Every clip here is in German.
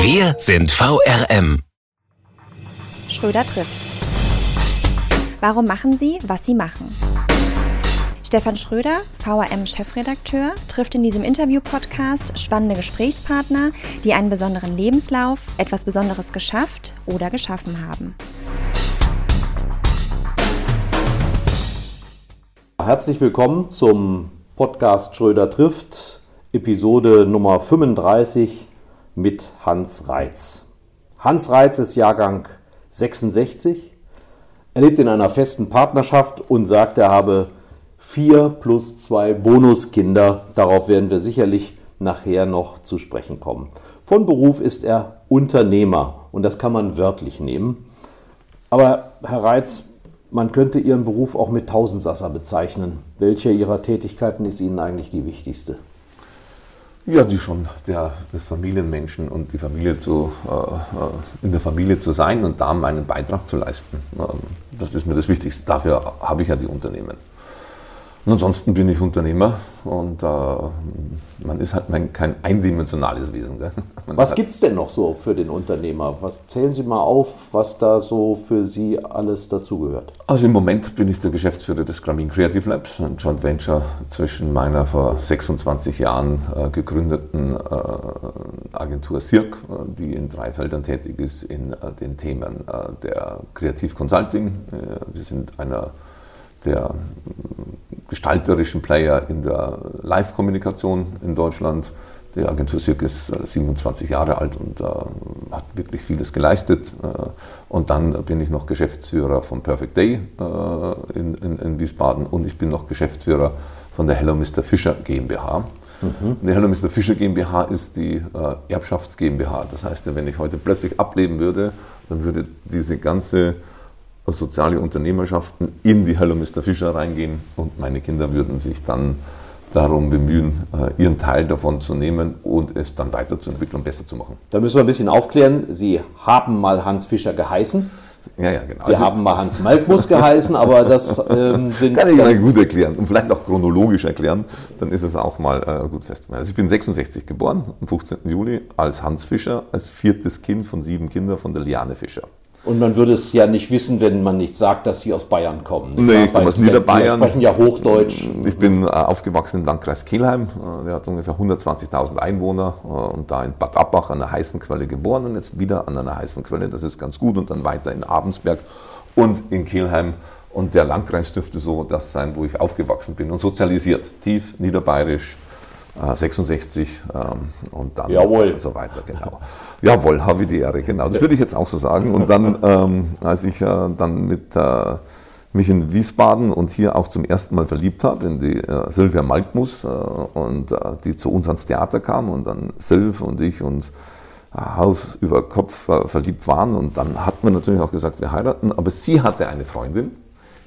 Wir sind VRM. Schröder trifft. Warum machen Sie, was Sie machen? Stefan Schröder, VRM-Chefredakteur, trifft in diesem Interview-Podcast spannende Gesprächspartner, die einen besonderen Lebenslauf, etwas Besonderes geschafft oder geschaffen haben. Herzlich willkommen zum Podcast Schröder trifft, Episode Nummer 35 mit Hans Reitz. Hans Reitz ist Jahrgang 66. Er lebt in einer festen Partnerschaft und sagt, er habe vier plus zwei Bonuskinder. Darauf werden wir sicherlich nachher noch zu sprechen kommen. Von Beruf ist er Unternehmer und das kann man wörtlich nehmen. Aber Herr Reitz, man könnte Ihren Beruf auch mit Tausendsasser bezeichnen. Welche Ihrer Tätigkeiten ist Ihnen eigentlich die wichtigste? Ja, die schon der, des Familienmenschen und die Familie zu, äh, äh, in der Familie zu sein und da meinen Beitrag zu leisten. Ähm, das ist mir das Wichtigste. Dafür habe ich ja die Unternehmen. Und ansonsten bin ich Unternehmer und äh, man ist halt kein eindimensionales Wesen. Was gibt es denn noch so für den Unternehmer? Was, zählen Sie mal auf, was da so für Sie alles dazugehört? Also im Moment bin ich der Geschäftsführer des Grameen Creative Labs, ein Joint Venture zwischen meiner vor 26 Jahren äh, gegründeten äh, Agentur Cirque, äh, die in drei Feldern tätig ist, in äh, den Themen äh, der Kreativ Consulting. wir sind einer der gestalterischen Player in der Live-Kommunikation in Deutschland. Die Agentur Cirque ist 27 Jahre alt und äh, hat wirklich vieles geleistet. Äh, und dann bin ich noch Geschäftsführer von Perfect Day äh, in, in, in, Wiesbaden und ich bin noch Geschäftsführer von der Hello Mr. Fischer GmbH. Mhm. Die Hello Mr. Fischer GmbH ist die äh, Erbschafts GmbH. Das heißt, wenn ich heute plötzlich ableben würde, dann würde diese ganze soziale Unternehmerschaften in die Hello Mr. Fischer reingehen und meine Kinder würden sich dann darum bemühen, äh, ihren Teil davon zu nehmen und es dann weiterzuentwickeln und besser zu machen. Da müssen wir ein bisschen aufklären. Sie haben mal Hans Fischer geheißen. Ja, ja, genau. Sie also, haben mal Hans Malkmus geheißen, aber das ähm, sind. Kann ich mal gut erklären und vielleicht auch chronologisch erklären, dann ist es auch mal äh, gut festzumachen. Also ich bin 66 geboren, am 15. Juli, als Hans Fischer, als viertes Kind von sieben Kindern von der Liane Fischer. Und man würde es ja nicht wissen, wenn man nicht sagt, dass Sie aus Bayern kommen. Nee, ich komme aus Niederbayern. Sie sprechen ja Hochdeutsch. Ich bin äh, aufgewachsen im Landkreis Kelheim. Äh, der hat ungefähr 120.000 Einwohner äh, und da in Bad Abbach an der heißen Quelle geboren und jetzt wieder an einer heißen Quelle. Das ist ganz gut und dann weiter in Abensberg und in Kelheim. Und der Landkreis dürfte so das sein, wo ich aufgewachsen bin und sozialisiert. Tief, niederbayerisch, 66 äh, ähm, und dann Jawohl. so weiter. Genau. Jawohl, habe ich die Ehre, genau. Das würde ich jetzt auch so sagen. Und dann, ähm, als ich äh, dann mit äh, mich in Wiesbaden und hier auch zum ersten Mal verliebt habe in die äh, Silvia Malkmus äh, und äh, die zu uns ans Theater kam und dann Silv und ich uns Haus über Kopf verliebt waren und dann hat man natürlich auch gesagt, wir heiraten, aber sie hatte eine Freundin,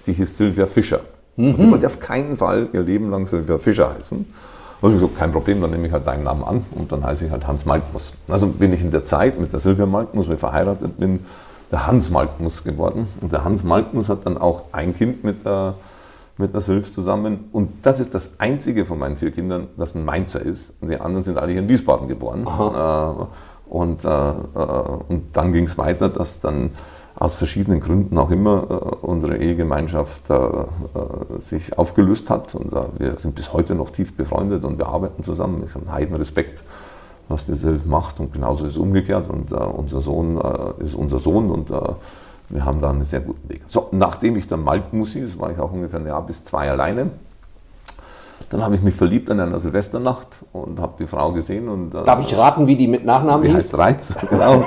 die hieß Silvia Fischer. Mhm. sie wollte auf keinen Fall ihr Leben lang Silvia Fischer heißen. Also ich so, kein Problem, dann nehme ich halt deinen Namen an und dann heiße ich halt Hans Malkmus. Also bin ich in der Zeit mit der Silvia Malkmus, wir verheiratet bin, der Hans Malkmus geworden. Und der Hans Malkmus hat dann auch ein Kind mit der, mit der Silv zusammen. Und das ist das einzige von meinen vier Kindern, das ein Mainzer ist. Und die anderen sind alle hier in Wiesbaden geboren. Aha. Äh, und, äh, äh, und dann ging es weiter, dass dann aus verschiedenen Gründen auch immer äh, unsere Ehegemeinschaft äh, äh, sich aufgelöst hat. Und wir sind bis heute noch tief befreundet und wir arbeiten zusammen. Ich habe einen heiden Respekt, was die Silv macht. Und genauso ist es umgekehrt. Und unser Sohn ist unser Sohn und wir haben da einen sehr guten Weg. So, nachdem ich dann Maltmusi, das war ich auch ungefähr ein Jahr bis zwei alleine, dann habe ich mich verliebt an einer Silvesternacht und habe die Frau gesehen. Und, äh, Darf ich raten, wie die mit Nachnamen die hieß? Heißt Reiz, genau.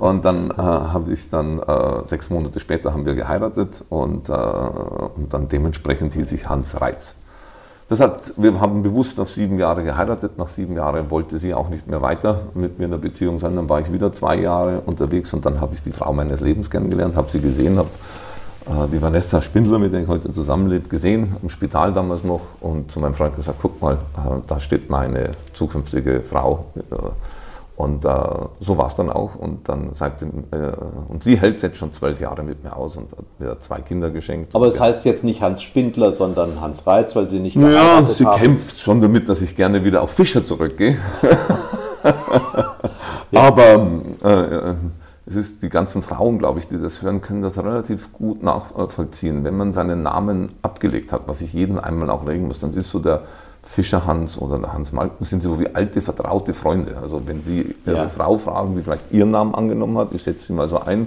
und dann äh, habe ich dann, äh, sechs Monate später haben wir geheiratet und, äh, und dann dementsprechend hieß ich Hans Reiz. Das hat, wir haben bewusst auf sieben Jahre geheiratet. Nach sieben Jahren wollte sie auch nicht mehr weiter mit mir in der Beziehung sein. Dann war ich wieder zwei Jahre unterwegs und dann habe ich die Frau meines Lebens kennengelernt, habe sie gesehen, habe die Vanessa Spindler, mit der ich heute zusammenlebe, gesehen, im Spital damals noch und zu meinem Freund gesagt, guck mal, äh, da steht meine zukünftige Frau. Äh, und äh, so war es dann auch. Und dann äh, und sie hält jetzt schon zwölf Jahre mit mir aus und hat mir zwei Kinder geschenkt. Aber es heißt jetzt nicht Hans Spindler, sondern Hans Reitz, weil sie nicht Ja, sie haben. kämpft schon damit, dass ich gerne wieder auf Fischer zurückgehe. ja. Aber äh, es ist die ganzen Frauen, glaube ich, die das hören, können das relativ gut nachvollziehen. Wenn man seinen Namen abgelegt hat, was ich jeden einmal auch regeln muss, dann ist so der Fischer Hans oder Hans Malken sind so wie alte, vertraute Freunde. Also wenn Sie Ihre ja. Frau fragen, die vielleicht Ihren Namen angenommen hat, ich setze Sie mal so ein,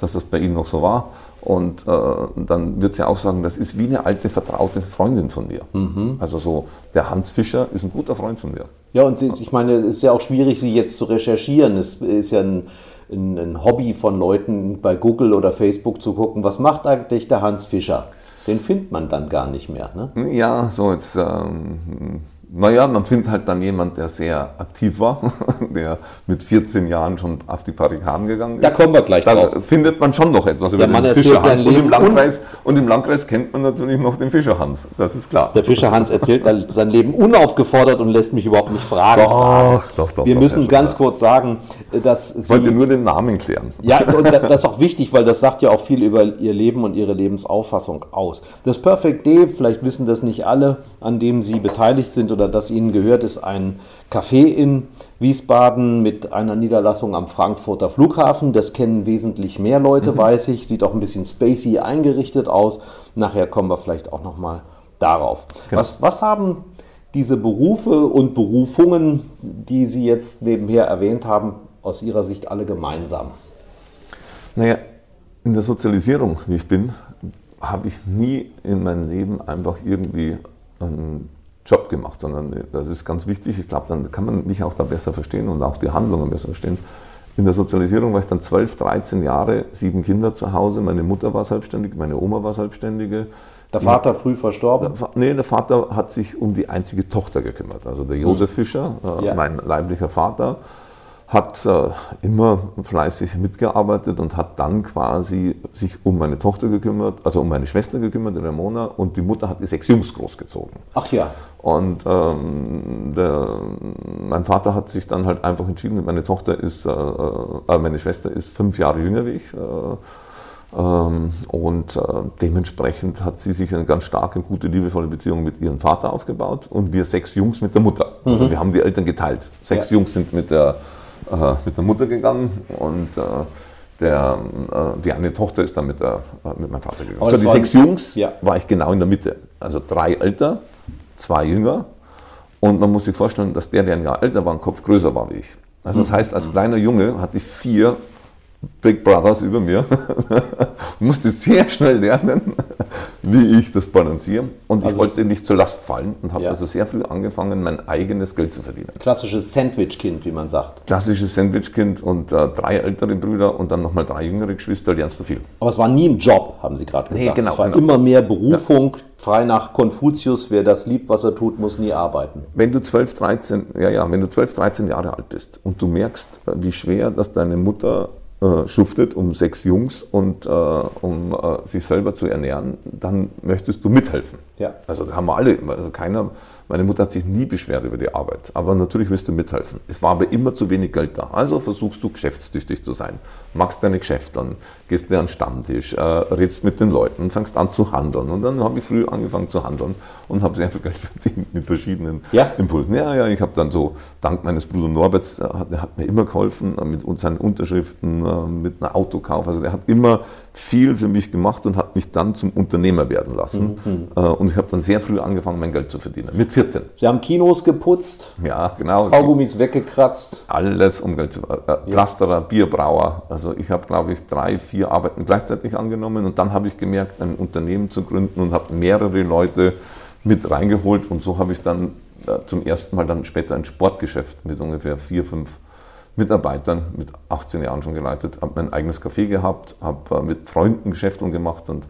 dass das bei Ihnen noch so war, und äh, dann wird sie auch sagen, das ist wie eine alte, vertraute Freundin von mir. Mhm. Also so, der Hans Fischer ist ein guter Freund von mir. Ja, und sie, ich meine, es ist ja auch schwierig, sie jetzt zu recherchieren. Es ist ja ein, ein, Hobby von Leuten bei Google oder Facebook zu gucken, was macht eigentlich der Hans Fischer? den findet man dann gar nicht mehr. Ne? Ja, so jetzt. Ähm, naja, man findet halt dann jemand, der sehr aktiv war, der mit 14 Jahren schon auf die Barrikaden gegangen ist. Da kommen wir gleich da drauf. findet man schon noch etwas über der den Fischerhans. Und im, Landkreis, und im Landkreis kennt man natürlich noch den Fischerhans, das ist klar. Der Fischerhans erzählt sein Leben unaufgefordert und lässt mich überhaupt nicht fragen. Doch, doch, doch, wir müssen ganz kurz sagen, dass Sie... Wollte nur den Namen klären. Ja, und das ist auch wichtig, weil das sagt ja auch viel über Ihr Leben und Ihre Lebensauffassung aus. Das Perfect Day, vielleicht wissen das nicht alle, an dem Sie beteiligt sind oder das Ihnen gehört, ist ein Café in Wiesbaden mit einer Niederlassung am Frankfurter Flughafen. Das kennen wesentlich mehr Leute, mhm. weiß ich. Sieht auch ein bisschen spacey eingerichtet aus. Nachher kommen wir vielleicht auch noch mal darauf. Genau. Was, was haben diese Berufe und Berufungen, die Sie jetzt nebenher erwähnt haben, aus Ihrer Sicht alle gemeinsam? Naja, in der Sozialisierung, wie ich bin, habe ich nie in meinem Leben einfach irgendwie einen Job gemacht, sondern das ist ganz wichtig. Ich glaube, dann kann man mich auch da besser verstehen und auch die Handlungen besser verstehen. In der Sozialisierung war ich dann 12, 13 Jahre, sieben Kinder zu Hause. Meine Mutter war selbstständig, meine Oma war selbstständige. Der Vater früh verstorben? Nee, der Vater hat sich um die einzige Tochter gekümmert. Also der Josef. Fischer, äh, ja. mein leiblicher Vater, hat äh, immer fleißig mitgearbeitet und hat dann quasi sich um meine Tochter gekümmert, also um meine Schwester gekümmert, die Ramona, und die Mutter hat die sechs Jungs großgezogen. Ach ja. Und ähm, der, mein Vater hat sich dann halt einfach entschieden, meine Tochter ist, äh, äh, meine Schwester ist fünf Jahre jünger wie ich. Äh, ähm, und äh, dementsprechend hat sie sich eine ganz starke, gute, liebevolle Beziehung mit ihrem Vater aufgebaut und wir sechs Jungs mit der Mutter. Also mhm. Wir haben die Eltern geteilt. Sechs ja. Jungs sind mit der mit der Mutter gegangen und äh, der, äh, die eine Tochter ist dann mit, der, mit meinem Vater gegangen. Also die sechs Jungs ja. war ich genau in der Mitte. Also drei älter, zwei jünger. Und man muss sich vorstellen, dass der, der ein Jahr älter war, ein Kopf größer war wie ich. Also das hm. heißt, als kleiner Junge hatte ich vier Big Brothers über mir. musste sehr schnell lernen, wie ich das balanciere. Und also ich wollte nicht zur Last fallen und habe ja. also sehr früh angefangen, mein eigenes Geld zu verdienen. Klassisches Sandwich-Kind, wie man sagt. Klassisches Sandwich-Kind und äh, drei ältere Brüder und dann nochmal drei jüngere Geschwister, lernst du viel. Aber es war nie ein Job, haben Sie gerade gesagt. Nee, genau, es war genau. immer mehr Berufung, ja. frei nach Konfuzius, wer das liebt, was er tut, muss nie arbeiten. Wenn du 12, 13, ja, ja, wenn du 12, 13 Jahre alt bist und du merkst, äh, wie schwer, dass deine Mutter äh, schuftet, um sechs Jungs und äh, um äh, sich selber zu ernähren, dann möchtest du mithelfen. Ja. Also da haben wir alle, also keiner meine Mutter hat sich nie beschwert über die Arbeit, aber natürlich willst du mithelfen. Es war aber immer zu wenig Geld da. Also versuchst du geschäftstüchtig zu sein. Machst deine Geschäfte an, gehst dir an den Stammtisch, äh, redst mit den Leuten, fängst an zu handeln. Und dann habe ich früh angefangen zu handeln und habe sehr viel Geld verdient mit verschiedenen ja. Impulsen. Ja, ja, ich habe dann so, dank meines Bruders Norberts, der hat, der hat mir immer geholfen äh, mit seinen Unterschriften, äh, mit einem Autokauf. Also der hat immer viel für mich gemacht und hat mich dann zum Unternehmer werden lassen. Mhm. Äh, und ich habe dann sehr früh angefangen, mein Geld zu verdienen. Mit 14. Sie haben Kinos geputzt? Ja, genau. Kaugummis weggekratzt? Alles um Geld zu äh, Pflasterer, Bierbrauer. Also ich habe, glaube ich, drei, vier Arbeiten gleichzeitig angenommen und dann habe ich gemerkt, ein Unternehmen zu gründen und habe mehrere Leute mit reingeholt und so habe ich dann äh, zum ersten Mal dann später ein Sportgeschäft mit ungefähr vier, fünf Mitarbeitern mit 18 Jahren schon geleitet, habe mein eigenes Café gehabt, habe äh, mit Freunden Geschäfte gemacht und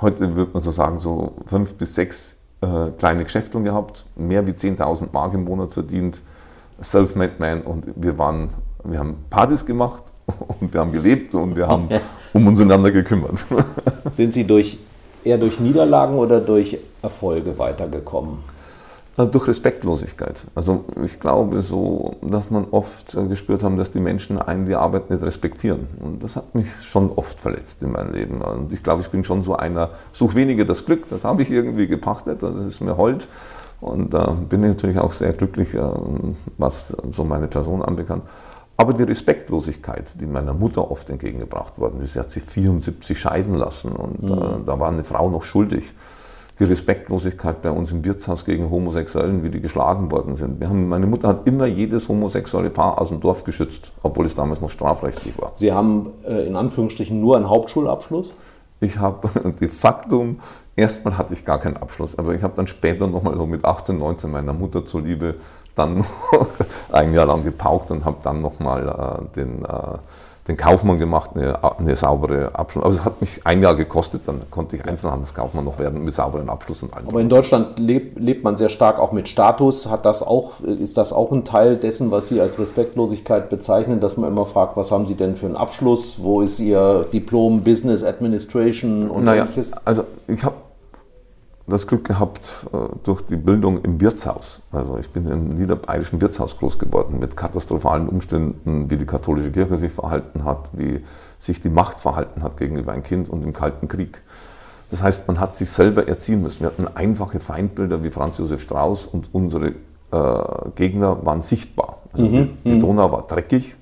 heute würde man so sagen, so fünf bis sechs äh, kleine Geschäfte gehabt, mehr wie 10.000 Mark im Monat verdient, Self-Made Man und wir waren, wir haben Partys gemacht und wir haben gelebt und wir haben um uns einander gekümmert. Sind Sie durch, eher durch Niederlagen oder durch Erfolge weitergekommen? Durch Respektlosigkeit. Also ich glaube so, dass man oft äh, gespürt haben, dass die Menschen einen die Arbeit nicht respektieren. Und das hat mich schon oft verletzt in meinem Leben. Und ich glaube, ich bin schon so einer, such weniger das Glück, das habe ich irgendwie gepachtet, das ist mir hold. Und da äh, bin ich natürlich auch sehr glücklich, äh, was so meine Person anbekannt. Aber die Respektlosigkeit, die meiner Mutter oft entgegengebracht worden ist, sie hat sich 74 scheiden lassen und mhm. äh, da war eine Frau noch schuldig. Die Respektlosigkeit bei uns im Wirtshaus gegen Homosexuellen, wie die geschlagen worden sind. Haben, meine Mutter hat immer jedes homosexuelle Paar aus dem Dorf geschützt, obwohl es damals noch strafrechtlich war. Sie haben äh, in Anführungsstrichen nur einen Hauptschulabschluss? Ich habe de facto, erstmal hatte ich gar keinen Abschluss, aber ich habe dann später nochmal so mit 18, 19 meiner Mutter zuliebe dann ein Jahr lang gepaukt und habe dann nochmal äh, den, äh, den Kaufmann gemacht, eine, eine saubere Abschluss. Also es hat mich ein Jahr gekostet, dann konnte ich Einzelhandelskaufmann noch werden mit sauberen Abschluss und allem. Aber in Deutschland lebt, lebt man sehr stark auch mit Status. Hat das auch, ist das auch ein Teil dessen, was Sie als Respektlosigkeit bezeichnen, dass man immer fragt, was haben Sie denn für einen Abschluss? Wo ist Ihr Diplom Business Administration und naja, ähnliches? Also ich habe das Glück gehabt äh, durch die Bildung im Wirtshaus. Also ich bin im niederbayerischen Wirtshaus groß geworden mit katastrophalen Umständen, wie die katholische Kirche sich verhalten hat, wie sich die Macht verhalten hat gegenüber einem Kind und im Kalten Krieg. Das heißt, man hat sich selber erziehen müssen. Wir hatten einfache Feindbilder wie Franz Josef Strauß und unsere äh, Gegner waren sichtbar. Also mhm. die, mhm. Donau war dreckig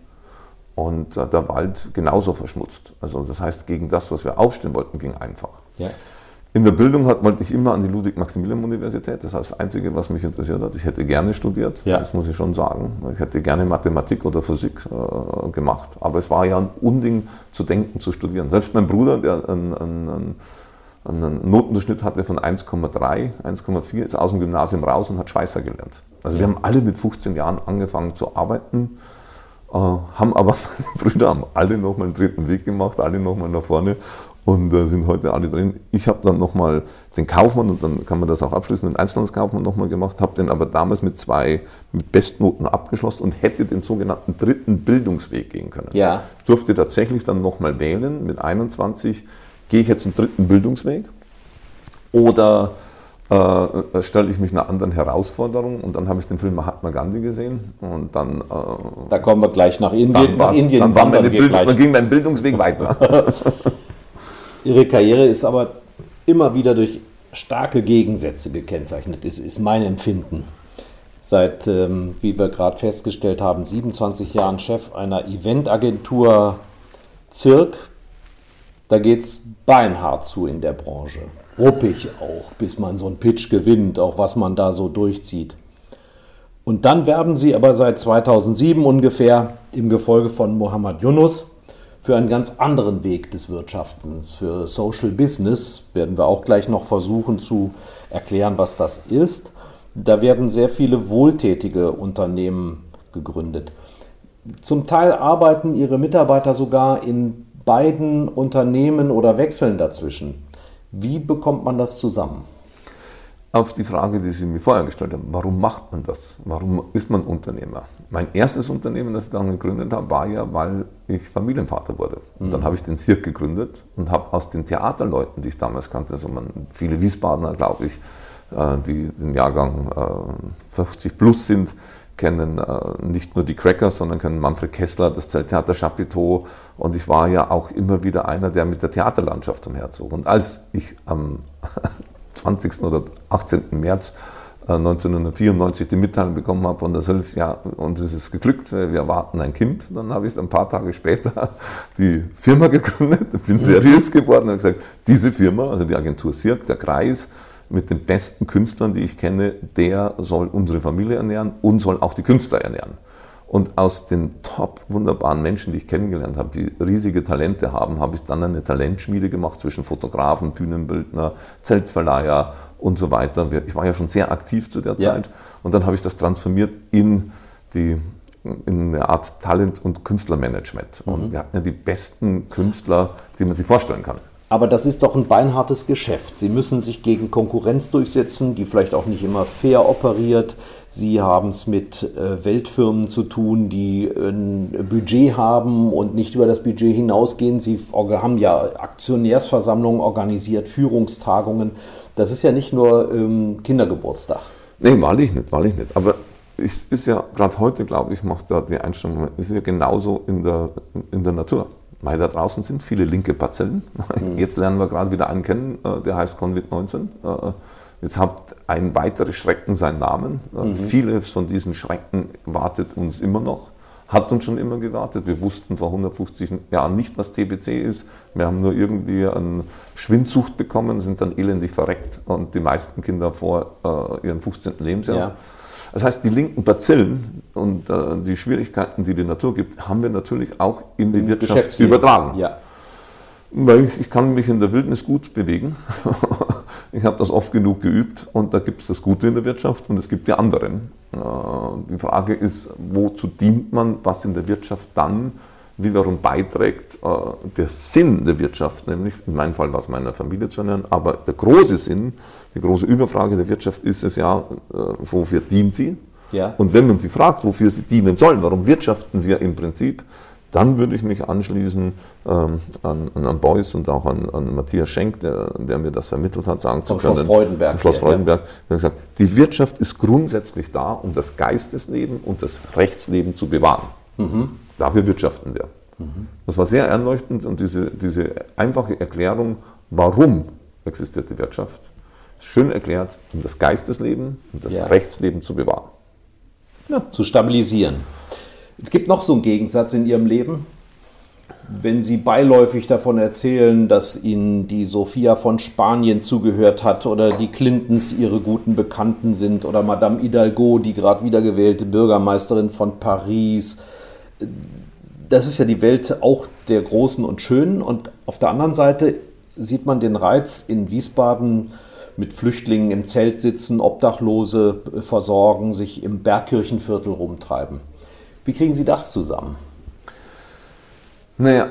und äh, der Wald genauso verschmutzt. Also das heißt, gegen das, was wir aufstehen wollten, ging einfach. Ja. In der Bildung hat, wollte ich immer an die Ludwig-Maximilian-Universität. Das war das Einzige, was mich interessiert hat. Ich hätte gerne studiert, ja. das muss ich schon sagen. Ich hätte gerne Mathematik oder Physik äh, gemacht. Aber es war ja ein Unding zu denken, zu studieren. Selbst mein Bruder, der einen, einen, einen Notendurchschnitt hatte von 1,3, 1,4, ist aus dem Gymnasium raus und hat Schweißer gelernt. Also wir haben alle mit 15 Jahren angefangen zu arbeiten. Äh, haben aber meine Brüder haben alle nochmal einen dritten Weg gemacht, alle nochmal nach vorne und äh, sind heute alle drin. Ich habe dann nochmal den Kaufmann, und dann kann man das auch abschließen, den Einzelhandelskaufmann nochmal gemacht, habe den aber damals mit zwei mit Bestnoten abgeschlossen und hätte den sogenannten dritten Bildungsweg gehen können. Ja. Ich durfte tatsächlich dann nochmal wählen, mit 21 gehe ich jetzt einen dritten Bildungsweg oder äh, stelle ich mich einer anderen Herausforderung und dann habe ich den Film Mahatma Gandhi gesehen und dann... Äh, da kommen wir gleich nach Indien. Nach Indien dann, war meine Bild, dann ging mein Bildungsweg weiter. Ihre Karriere ist aber immer wieder durch starke Gegensätze gekennzeichnet, ist, ist mein Empfinden. Seit, ähm, wie wir gerade festgestellt haben, 27 Jahren Chef einer Eventagentur Zirk. Da geht es beinhart zu in der Branche. Ruppig auch, bis man so einen Pitch gewinnt, auch was man da so durchzieht. Und dann werben sie aber seit 2007 ungefähr im Gefolge von Mohammed Yunus für einen ganz anderen Weg des Wirtschaftens, für Social Business. Werden wir auch gleich noch versuchen zu erklären, was das ist. Da werden sehr viele wohltätige Unternehmen gegründet. Zum Teil arbeiten ihre Mitarbeiter sogar in beiden Unternehmen oder wechseln dazwischen. Wie bekommt man das zusammen? auf die Frage, die Sie mir vorher gestellt haben, warum macht man das? Warum ist man Unternehmer? Mein erstes Unternehmen, das ich dann gegründet habe, war ja, weil ich Familienvater wurde. Und mhm. dann habe ich den Cirque gegründet und habe aus den Theaterleuten, die ich damals kannte, also man, viele Wiesbadener, glaube ich, äh, die den Jahrgang 50 äh, plus sind, kennen äh, nicht nur die Crackers, sondern kennen Manfred Kessler, das Zelttheater Chapiteau. Und ich war ja auch immer wieder einer, der mit der Theaterlandschaft umherzog. Und als ich am 20. oder 18. März 1994 äh, die Mitteilung bekommen habe von der Sylph, ja, uns ist es geglückt, wir erwarten ein Kind. Dann habe ich ein paar Tage später die Firma gegründet, bin seriös geworden und gesagt, diese Firma, also die Agentur Cirque, der Kreis, mit den besten Künstlern, die ich kenne, der soll unsere Familie ernähren und soll auch die Künstler ernähren. Und aus den top wunderbaren Menschen, die ich kennengelernt habe, die riesige Talente haben, habe ich dann eine Talentschmiede gemacht zwischen Fotografen, Bühnenbildner, Zeltverleiher und so weiter. Ich war ja schon sehr aktiv zu der ja. Zeit. Und dann habe ich das transformiert in, die, in eine Art Talent- und Künstlermanagement. Mhm. Und wir hatten ja die besten Künstler, die man sich vorstellen kann. Aber das ist doch ein beinhartes Geschäft. Sie müssen sich gegen Konkurrenz durchsetzen, die vielleicht auch nicht immer fair operiert. Sie haben es mit äh, Weltfirmen zu tun, die ein Budget haben und nicht über das Budget hinausgehen. Sie haben ja Aktionärsversammlungen organisiert, Führungstagungen. Das ist ja nicht nur ähm, Kindergeburtstag. Nee, wahrlich nicht, wahrlich nicht. Aber es ist ja gerade heute, glaube ich, macht da die Einstellung, ist ja genauso in der, in der Natur. Weil da draußen sind viele linke Parzellen. Mhm. Jetzt lernen wir gerade wieder einen kennen, äh, der heißt Convid-19. Äh, jetzt hat ein weiterer Schrecken seinen Namen. Äh, mhm. Vieles von diesen Schrecken wartet uns immer noch, hat uns schon immer gewartet. Wir wussten vor 150 Jahren nicht, was TBC ist. Wir haben nur irgendwie eine Schwindsucht bekommen, sind dann elendig verreckt und die meisten Kinder vor ihrem 15. Lebensjahr. Ja. Das heißt, die linken Bazillen und äh, die Schwierigkeiten, die die Natur gibt, haben wir natürlich auch in die Im Wirtschaft übertragen. Ja. Weil ich, ich kann mich in der Wildnis gut bewegen. ich habe das oft genug geübt und da gibt es das Gute in der Wirtschaft und es gibt die anderen. Äh, die Frage ist, wozu dient man, was in der Wirtschaft dann wiederum beiträgt, äh, der Sinn der Wirtschaft, nämlich in meinem Fall was meiner Familie zu ernähren, aber der große Sinn, die große Überfrage der Wirtschaft ist es ja, äh, wofür dient sie? Ja. Und wenn man sie fragt, wofür sie dienen soll, warum wirtschaften wir im Prinzip, dann würde ich mich anschließen ähm, an, an Beuys und auch an, an Matthias Schenk, der, der, mir das vermittelt hat, sagen zu können. Schloss Freudenberg. Schloss Freudenberg. Ja. Gesagt, die Wirtschaft ist grundsätzlich da, um das Geistesleben und das Rechtsleben zu bewahren. Mhm. Dafür wirtschaften wir. Mhm. Das war sehr einleuchtend und diese, diese einfache Erklärung, warum existiert die Wirtschaft, schön erklärt, um das Geistesleben und das ja. Rechtsleben zu bewahren. Ja, zu stabilisieren. Es gibt noch so einen Gegensatz in Ihrem Leben. Wenn Sie beiläufig davon erzählen, dass Ihnen die Sophia von Spanien zugehört hat oder die Clintons ihre guten Bekannten sind oder Madame Hidalgo, die gerade wiedergewählte Bürgermeisterin von Paris, das ist ja die Welt auch der Großen und Schönen. Und auf der anderen Seite sieht man den Reiz in Wiesbaden, mit Flüchtlingen im Zelt sitzen, Obdachlose versorgen, sich im Bergkirchenviertel rumtreiben. Wie kriegen Sie das zusammen? Naja,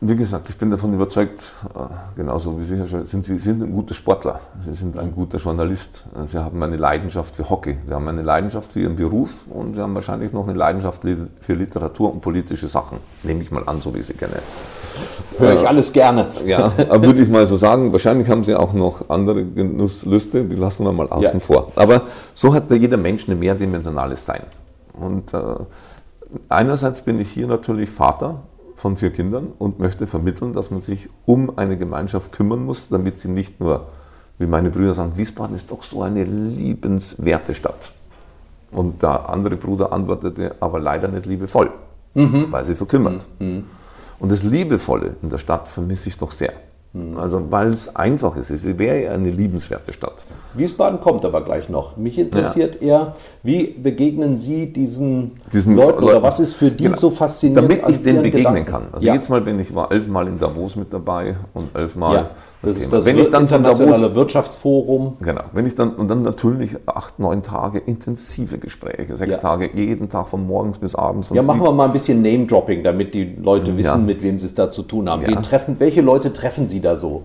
wie gesagt, ich bin davon überzeugt, äh, genauso wie Sie, sind Sie sind ein guter Sportler, Sie sind ein guter Journalist, Sie haben eine Leidenschaft für Hockey, Sie haben eine Leidenschaft für Ihren Beruf und Sie haben wahrscheinlich noch eine Leidenschaft für Literatur und politische Sachen, nehme ich mal an, so wie Sie gerne. Höre ich alles gerne. Ja, würde ich mal so sagen, wahrscheinlich haben Sie auch noch andere Genusslüste, die lassen wir mal außen ja. vor. Aber so hat jeder Mensch ein mehrdimensionales Sein. Und äh, einerseits bin ich hier natürlich Vater von vier Kindern und möchte vermitteln, dass man sich um eine Gemeinschaft kümmern muss, damit sie nicht nur, wie meine Brüder sagen, Wiesbaden ist doch so eine liebenswerte Stadt. Und der andere Bruder antwortete, aber leider nicht liebevoll, mhm. weil sie verkümmert. Mhm. Und das Liebevolle in der Stadt vermisse ich doch sehr. Mhm. Also weil es einfach ist. Sie wäre ja eine liebenswerte Stadt. Wiesbaden kommt aber gleich noch. Mich interessiert ja. eher, wie begegnen Sie diesen, diesen Leuten oder was ist für die genau. so faszinierend? Damit ich denen begegnen Gedanken? kann. Also ja. jetzt mal bin ich war elfmal in Davos mit dabei und elfmal ja. Das, das ist das wenn ich dann internationale Davos, Wirtschaftsforum. Genau. Wenn ich dann und dann natürlich acht, neun Tage intensive Gespräche, sechs ja. Tage jeden Tag von morgens bis abends. ja, machen wir mal ein bisschen Name-Dropping, damit die Leute wissen, mit wem sie es da zu tun haben. Treffen, welche Leute treffen Sie da so?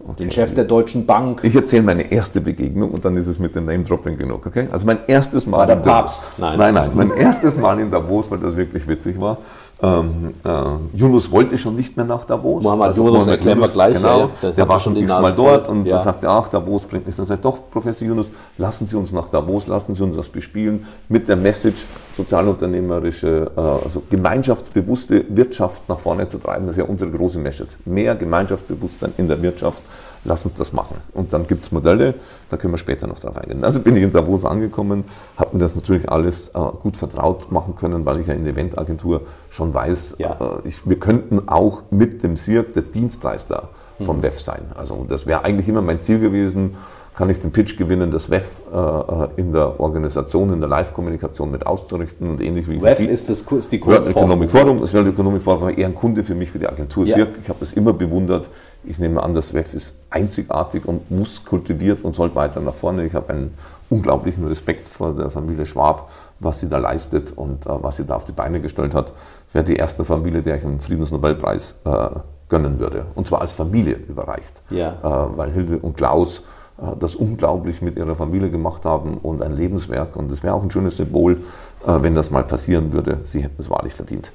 Okay. Den Chef der Deutschen Bank. Ich erzähle meine erste Begegnung und dann ist es mit dem Name-Dropping genug, okay? Also mein erstes Mal. War der Papst? Nein. Nein, nein. Mein erstes Mal in Davos, weil das wirklich witzig war, ähm, äh, Yunus wollte schon nicht mehr nach Davos. Mohammed also, Yunus erklären wir gleich. Genau, ja, der, der war schon x-mal dort und ja. sagte, ach, Davos bringt nichts. Dann sagt doch, Professor Yunus, lassen Sie uns nach Davos, lassen Sie uns das bespielen mit der Message, sozialunternehmerische, äh, also gemeinschaftsbewusste Wirtschaft nach vorne zu treiben. Das ist ja unsere große Message. Mehr Gemeinschaftsbewusstsein in der Wirtschaft lass uns das machen. Und dann gibt es Modelle, da können wir später noch drauf eingehen. Also bin ich in Davos angekommen, habe mir das natürlich alles äh, gut vertraut machen können, weil ich ja in der Eventagentur schon weiß, ja. äh, ich, wir könnten auch mit dem SIRK der Dienstleister vom mhm. WEF sein. Also das wäre eigentlich immer mein Ziel gewesen, kann ich den Pitch gewinnen, das WEF äh, äh, in der Organisation, in der Live-Kommunikation mit auszurichten und ähnlich wie WEF ist, das, ist die Kurzform. World Economic Forum, das World Economic Forum war eher ein Kunde für mich, für die Agentur ja. SIRK. Ich habe das immer bewundert. Ich nehme an, das WEF ist einzigartig und muss kultiviert und soll weiter nach vorne. Ich habe einen unglaublichen Respekt vor der Familie Schwab, was sie da leistet und äh, was sie da auf die Beine gestellt hat. Ich wäre die erste Familie, der ich einen Friedensnobelpreis äh, gönnen würde. Und zwar als Familie überreicht. Ja. Äh, weil Hilde und Klaus äh, das unglaublich mit ihrer Familie gemacht haben und ein Lebenswerk. Und es wäre auch ein schönes Symbol, äh, wenn das mal passieren würde. Sie hätten es wahrlich verdient.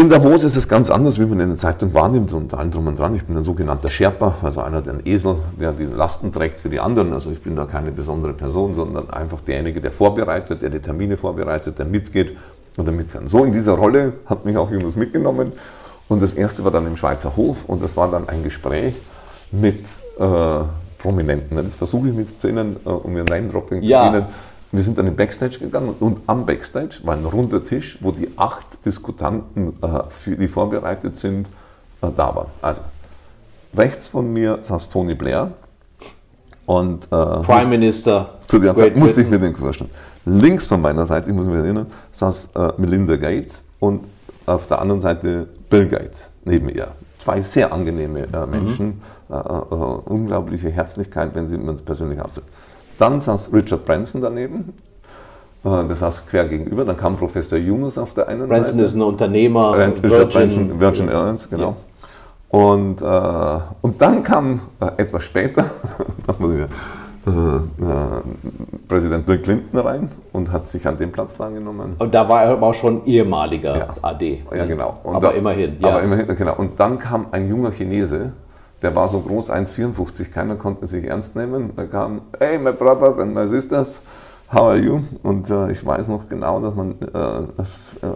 In Davos ist es ganz anders, wie man in der Zeitung wahrnimmt und allen drum und dran. Ich bin ein sogenannter Sherpa, also einer, der ein Esel, der die Lasten trägt für die anderen. Also ich bin da keine besondere Person, sondern einfach derjenige, der vorbereitet, der die Termine vorbereitet, der mitgeht und der mithört. So in dieser Rolle hat mich auch Jonas mitgenommen. Und das erste war dann im Schweizer Hof und das war dann ein Gespräch mit äh, Prominenten. Das versuche ich mit zu Ihnen, äh, um Ihr Name-Dropping Ja. zu dienen. Wir sind dann in Backstage gegangen und am Backstage war ein runder Tisch, wo die acht Diskutanten, äh, die vorbereitet sind, äh, da waren. Also rechts von mir saß Tony Blair und äh, Prime Minister. zu der Zeit musste ich mir den vorstellen. Links von meiner Seite, ich muss mich erinnern, saß äh, Melinda Gates und auf der anderen Seite Bill Gates neben ihr. Zwei sehr angenehme äh, Menschen, äh, äh, unglaubliche Herzlichkeit, wenn sie man es persönlich ausdrückt. Dann saß Richard Branson daneben, äh, der saß quer gegenüber. Dann kam Professor Junges auf der einen Branson Seite. ist ein Unternehmer. Richard Virgin, Branson, Virgin Airlines, genau. Und, äh, und dann kam äh, etwas später dann muss ich, äh, äh, Präsident Bill Clinton rein und hat sich an den Platz da angenommen. Und da war er aber auch schon ehemaliger Ja. AD. Ja, genau. Und aber da- immerhin. Ja. Aber immerhin, genau. Und dann kam ein junger Chinese, der war so groß, 1,54, keiner konnte sich ernst nehmen. Da kam, hey, my brothers and my sisters, how are you? Und äh, ich weiß noch genau, dass man äh, das äh,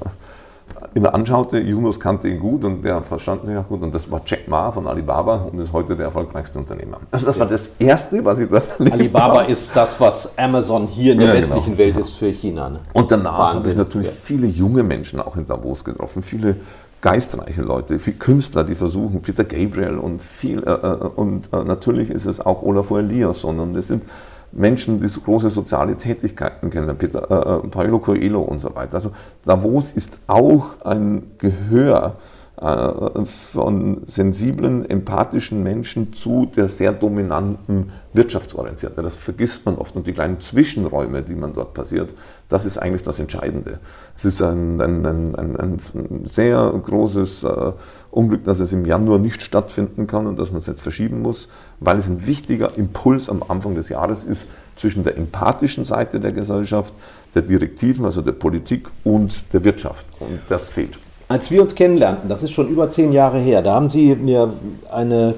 immer anschaute. Yunus kannte ihn gut und der verstand sich auch gut. Und das war Jack Ma von Alibaba und ist heute der erfolgreichste Unternehmer. Also das war das Erste, was ich dort erlebt Alibaba habe. ist das, was Amazon hier in der Ja, westlichen genau. Welt ist für China. Ne? Und danach habe ich Wahnsinn. natürlich Ja. viele junge Menschen auch in Davos getroffen, viele geistreiche Leute, viele Künstler, die versuchen, Peter Gabriel und viel, äh, äh, und äh, natürlich ist es auch Olafur Eliasson und es sind Menschen, die so große soziale Tätigkeiten kennen, Peter, äh, äh, Paulo Coelho und so weiter. Also Davos ist auch ein Gehör äh, von sensiblen, empathischen Menschen zu der sehr dominanten wirtschaftsorientierten. Das vergisst man oft. Und die kleinen Zwischenräume, die man dort passiert, das ist eigentlich das Entscheidende. Es ist ein, ein, ein, ein, ein sehr großes äh, Unglück, dass es im Januar nicht stattfinden kann und dass man es jetzt verschieben muss, weil es ein wichtiger Impuls am Anfang des Jahres ist zwischen der empathischen Seite der Gesellschaft, der Direktiven, also der Politik und der Wirtschaft. Und das fehlt. Als wir uns kennenlernten, das ist schon über zehn Jahre her, da haben Sie mir eine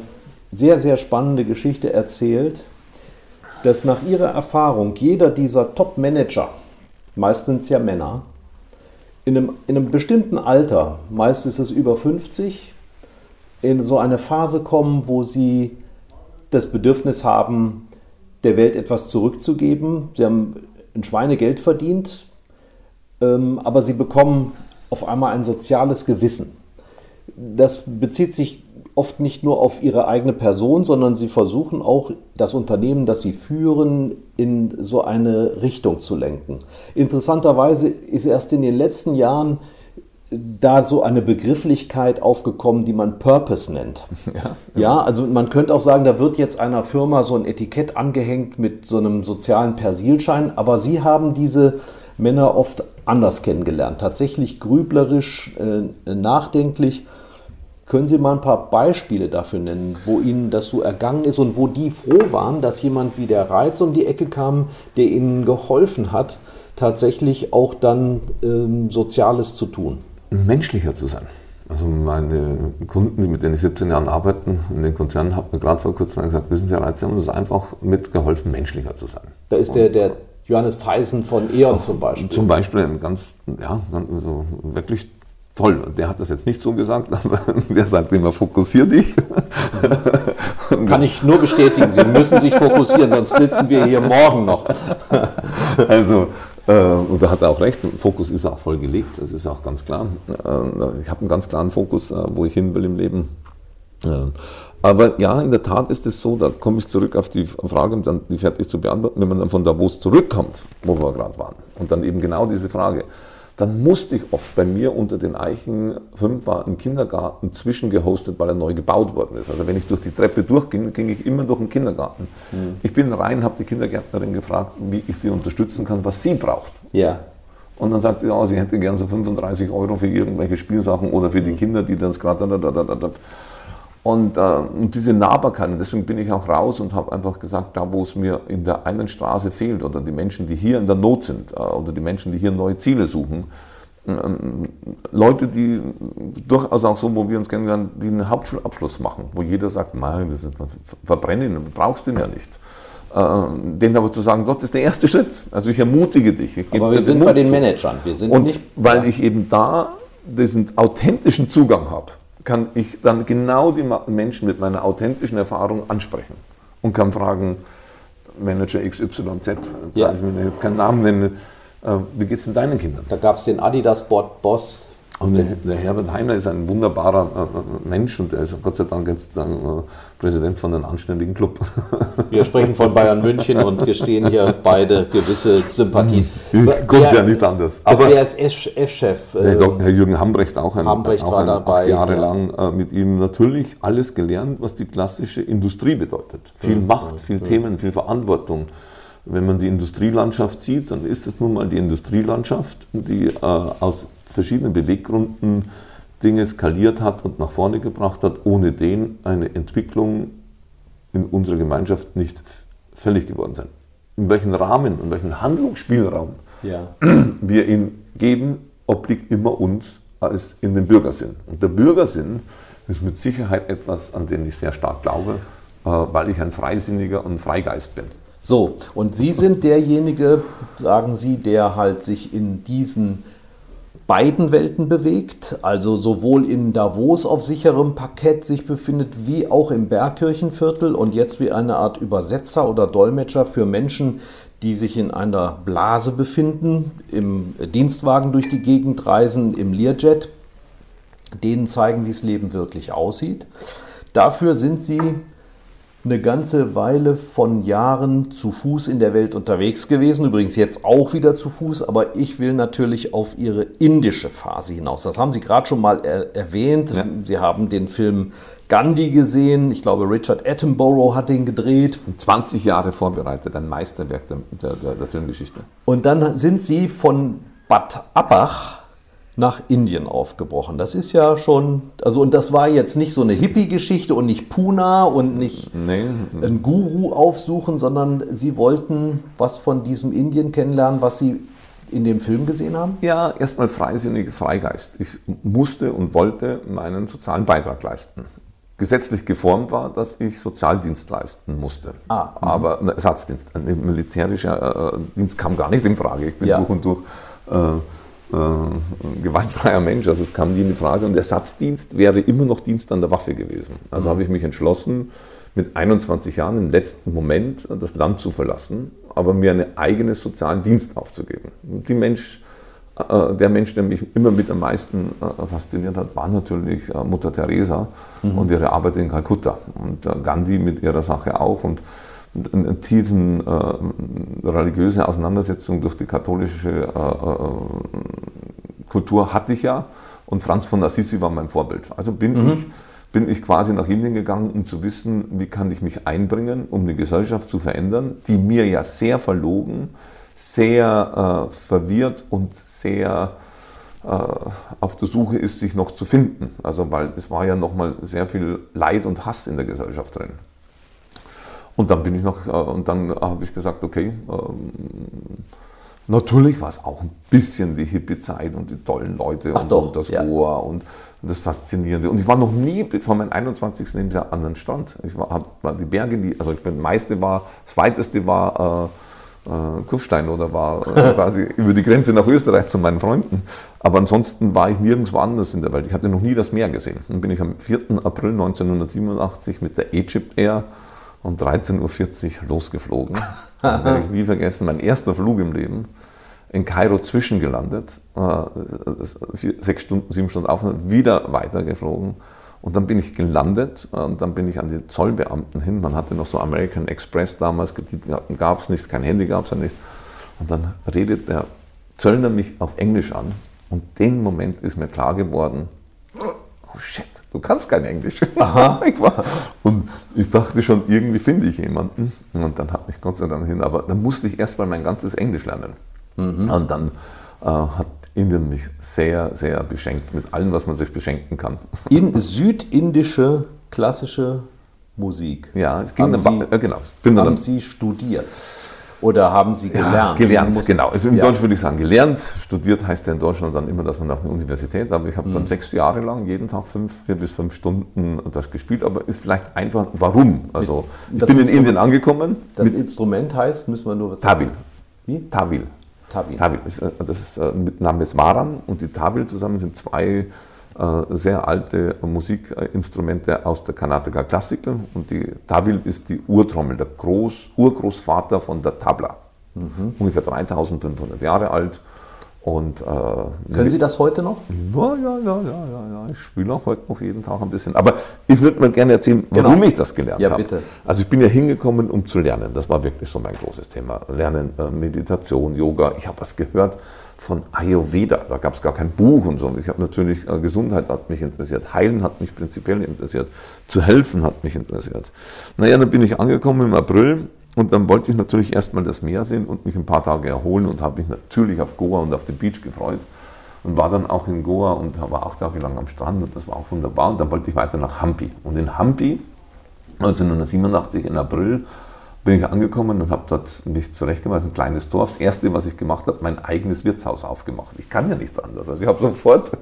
sehr, sehr spannende Geschichte erzählt, dass nach Ihrer Erfahrung jeder dieser Top-Manager, meistens ja Männer, in einem, in einem bestimmten Alter, meist ist es über 50, in so eine Phase kommen, wo sie das Bedürfnis haben, der Welt etwas zurückzugeben. Sie haben ein Schweinegeld verdient, ähm, aber sie bekommen auf einmal ein soziales Gewissen. Das bezieht sich oft nicht nur auf ihre eigene Person, sondern sie versuchen auch das Unternehmen, das sie führen, in so eine Richtung zu lenken. Interessanterweise ist erst in den letzten Jahren da so eine Begrifflichkeit aufgekommen, die man Purpose nennt. Ja, ja, also man könnte auch sagen, da wird jetzt einer Firma so ein Etikett angehängt mit so einem sozialen Persilschein, aber sie haben diese Männer oft anders kennengelernt, tatsächlich grüblerisch, äh, nachdenklich. Können Sie mal ein paar Beispiele dafür nennen, wo Ihnen das so ergangen ist und wo die froh waren, dass jemand wie der Reiz um die Ecke kam, der Ihnen geholfen hat, tatsächlich auch dann ähm, Soziales zu tun? menschlicher zu sein. Also meine Kunden, mit denen ich 17 Jahren arbeite, in den Konzernen, haben mir gerade vor kurzem gesagt, wissen Sie, Reitz, Sie haben uns einfach mitgeholfen, menschlicher zu sein. Da ist der, der Johannes Tyson von E.ON zum Beispiel. Zum Beispiel ein ganz, ja, so wirklich toll. Der hat das jetzt nicht so gesagt, aber der sagt immer, fokussier dich. Kann ich nur bestätigen, Sie müssen sich fokussieren, sonst sitzen wir hier morgen noch. Also, äh, und da hat er auch recht, Fokus ist auch voll gelegt, das ist auch ganz klar. Äh, ich habe einen ganz klaren Fokus, äh, wo ich hin will im Leben. Aber ja, in der Tat ist es so, da komme ich zurück auf die Frage, um dann die fertig zu beantworten, wenn man dann von Davos zurückkommt, wo wir gerade waren, und dann eben genau diese Frage, dann musste ich oft bei mir unter den Eichen 5 war ein Kindergarten zwischengehostet, weil er neu gebaut worden ist. Also wenn ich durch die Treppe durchging, ging ich immer durch den Kindergarten. Ich bin rein, habe die Kindergärtnerin gefragt, wie ich sie unterstützen kann, was sie braucht. Ja. Und dann sagt sie, ja, sie hätte gern so 35 Euro für irgendwelche Spielsachen oder für die Mhm. Kinder, die dann gerade da, da, da, da, da. Und, äh, und diese Nahbarkeit, und deswegen bin ich auch raus und habe einfach gesagt, da wo es mir in der einen Straße fehlt oder die Menschen, die hier in der Not sind äh, oder die Menschen, die hier neue Ziele suchen, ähm, Leute, die durchaus auch so, wo wir uns kennenlernen, die einen Hauptschulabschluss machen, wo jeder sagt, nein, das ist verbrennen, du brauchst den ja nicht. Äh, denen aber zu sagen, das ist der erste Schritt. Also ich ermutige dich. Ich Aber wir sind Mut bei den. Managern. Wir sind Und nicht, weil ich eben da diesen authentischen Zugang habe, kann ich dann genau die Menschen mit meiner authentischen Erfahrung ansprechen und kann fragen, Manager XYZ, Ja. ich mir jetzt keinen Namen nennen, äh, wie geht es denn deinen Kindern? da gab es den Adidas-Boss. Und der, Herbert Heiner ist ein wunderbarer äh, äh, Mensch und er ist Gott sei Dank jetzt äh, Präsident von einem anständigen Club. Wir sprechen von Bayern München und gestehen hier beide gewisse Sympathien. Kommt ja nicht anders. Aber wer ist F-Chef? Der Herr Jürgen Hambrecht auch ein, Hambrecht auch war ein dabei, acht Jahre ja. lang mit ihm natürlich alles gelernt, was die klassische Industrie bedeutet. Viel Mhm. Macht, viel Themen, viel Verantwortung. Wenn man die Industrielandschaft sieht, dann ist es nun mal die Industrielandschaft, die äh, aus verschiedenen Beweggründen Dinge skaliert hat und nach vorne gebracht hat, ohne den eine Entwicklung in unserer Gemeinschaft nicht fällig geworden sein. In welchen Rahmen, in welchen Handlungsspielraum ja. wir ihn geben, obliegt immer uns als in den Bürgersinn. Und der Bürgersinn ist mit Sicherheit etwas, an den ich sehr stark glaube, äh, weil ich ein Freisinniger und Freigeist bin. So, und Sie sind derjenige, sagen Sie, der halt sich in diesen beiden Welten bewegt, also sowohl in Davos auf sicherem Parkett sich befindet, wie auch im Bergkirchenviertel und jetzt wie eine Art Übersetzer oder Dolmetscher für Menschen, die sich in einer Blase befinden, im Dienstwagen durch die Gegend reisen, im Learjet, denen zeigen, wie das Leben wirklich aussieht. Dafür sind Sie eine ganze Weile von Jahren zu Fuß in der Welt unterwegs gewesen. Übrigens jetzt auch wieder zu Fuß, aber ich will natürlich auf Ihre indische Phase hinaus. Das haben Sie gerade schon mal er erwähnt. Ja. Sie haben den Film Gandhi gesehen. Ich glaube, Richard Attenborough hat den gedreht. 20 Jahre vorbereitet, ein Meisterwerk der, der, der, der Filmgeschichte. Und dann sind Sie von Bad Abbach nach Indien aufgebrochen. Das ist ja schon, also und das war jetzt nicht so eine Hippie-Geschichte und nicht Puna und nicht Nee, einen Guru aufsuchen, sondern Sie wollten was von diesem Indien kennenlernen, was Sie in dem Film gesehen haben? Ja, erstmal freisinnig, Freigeist. Ich musste und wollte meinen sozialen Beitrag leisten. Gesetzlich geformt war, dass ich Sozialdienst leisten musste. Ah, Aber ein Ersatzdienst, ein militärischer äh, Dienst kam gar nicht in Frage. Ich bin Ja. durch und durch äh, äh, gewaltfreier Mensch, also es kam nie in die Frage. Und Ersatzdienst wäre immer noch Dienst an der Waffe gewesen. Also habe ich mich entschlossen, mit 21 Jahren im letzten Moment das Land zu verlassen, aber mir einen eigenen sozialen Dienst aufzugeben. Die Mensch, äh, der Mensch, der mich immer mit am meisten äh, fasziniert hat, war natürlich äh, Mutter Teresa und ihre Arbeit in Kalkutta und Gandhi mit ihrer Sache auch und eine, tiefen äh, religiöse Auseinandersetzung durch die katholische äh, äh, Kultur hatte ich ja und Franz von Assisi war mein Vorbild. Also bin ich bin ich quasi nach Indien gegangen, um zu wissen, wie kann ich mich einbringen, um eine Gesellschaft zu verändern, die mir ja sehr verlogen, sehr äh, verwirrt und sehr äh, auf der Suche ist, sich noch zu finden. Also weil es war ja nochmal sehr viel Leid und Hass in der Gesellschaft drin. Und dann bin ich noch, äh, und dann habe ich gesagt, okay, ähm, natürlich war es auch ein bisschen die Hippie-Zeit und die tollen Leute Ach und, doch, und das ja. Goa und das Faszinierende. Und ich war noch nie von meinem 21. Lebensjahr an den Strand. Ich war, hab, die Berge, die, also ich bin, meiste war, das weiteste war äh, äh, Kufstein oder war äh, quasi über die Grenze nach Österreich zu meinen Freunden. Aber ansonsten war ich nirgendwo anders in der Welt. Ich hatte noch nie das Meer gesehen. Dann bin ich am 4. April 1987 mit der Egypt Air um 13.40 Uhr losgeflogen. Das werde ich nie vergessen. Mein erster Flug im Leben. In Kairo zwischengelandet, äh, sechs Stunden, sieben Stunden Aufenthalt, wieder weitergeflogen. Und dann bin ich gelandet und dann bin ich an die Zollbeamten hin. Man hatte noch so American Express damals, die gab es nicht, kein Handy gab es ja nicht. Und dann redet der Zöllner mich auf Englisch an. Und den Moment ist mir klar geworden, oh shit, du kannst kein Englisch. ich war, und ich dachte schon, irgendwie finde ich jemanden. Und dann hat mich Gott sei Dank hin, aber dann musste ich erst mal mein ganzes Englisch lernen. Und dann äh, hat Indien mich sehr, sehr beschenkt mit allem, was man sich beschenken kann. In südindische klassische Musik. Ja, es ging haben dann, Sie, äh, genau. Bin dann haben Sie studiert oder haben Sie gelernt? Ja, gelernt, genau. Also in Ja. Deutsch würde ich sagen gelernt. Studiert heißt ja in Deutschland dann immer, dass man nach einer Universität, aber ich habe Mhm. dann sechs Jahre lang jeden Tag fünf, vier bis fünf Stunden das gespielt, aber ist vielleicht einfach, warum? Also ich Das bin in ist so- Indien angekommen Das Instrument heißt, müssen wir nur was Tawil. Wie? Tawil. Tawil. Tawil. äh, Das ist äh, mit Name ist Maram und die Tawil zusammen sind zwei sehr alte Musikinstrumente aus der Karnataka Classical und die Tawil ist die Urtrommel, der Groß, Urgroßvater von der Tabla. Mhm. Ungefähr 3500 Jahre alt. Und, äh, Können Sie das heute noch? ja, ja, ja, ja, ja, ja. Ich spiele auch heute noch jeden Tag ein bisschen. Aber ich würde mal gerne erzählen, warum Genau. ich das gelernt Ja, habe. bitte. Also ich bin ja hingekommen, um zu lernen. Das war wirklich so mein großes Thema. Lernen, äh, Meditation, Yoga. Ich habe was gehört von Ayurveda. Da gab es gar kein Buch und so. Ich habe natürlich, äh, Gesundheit hat mich interessiert. Heilen hat mich prinzipiell interessiert. Zu helfen hat mich interessiert. Naja, dann bin ich angekommen im April und dann wollte ich natürlich erstmal das Meer sehen und mich ein paar Tage erholen und habe mich natürlich auf Goa und auf den Beach gefreut und war dann auch in Goa und war acht Tage lang am Strand und das war auch wunderbar. Und dann wollte ich weiter nach Hampi. Und in Hampi, 1987 im April, bin ich angekommen und habe dort mich zurechtgemacht, ein kleines Dorf. Das erste, was ich gemacht habe, mein eigenes Wirtshaus aufgemacht. Ich kann ja nichts anderes. Also ich habe sofort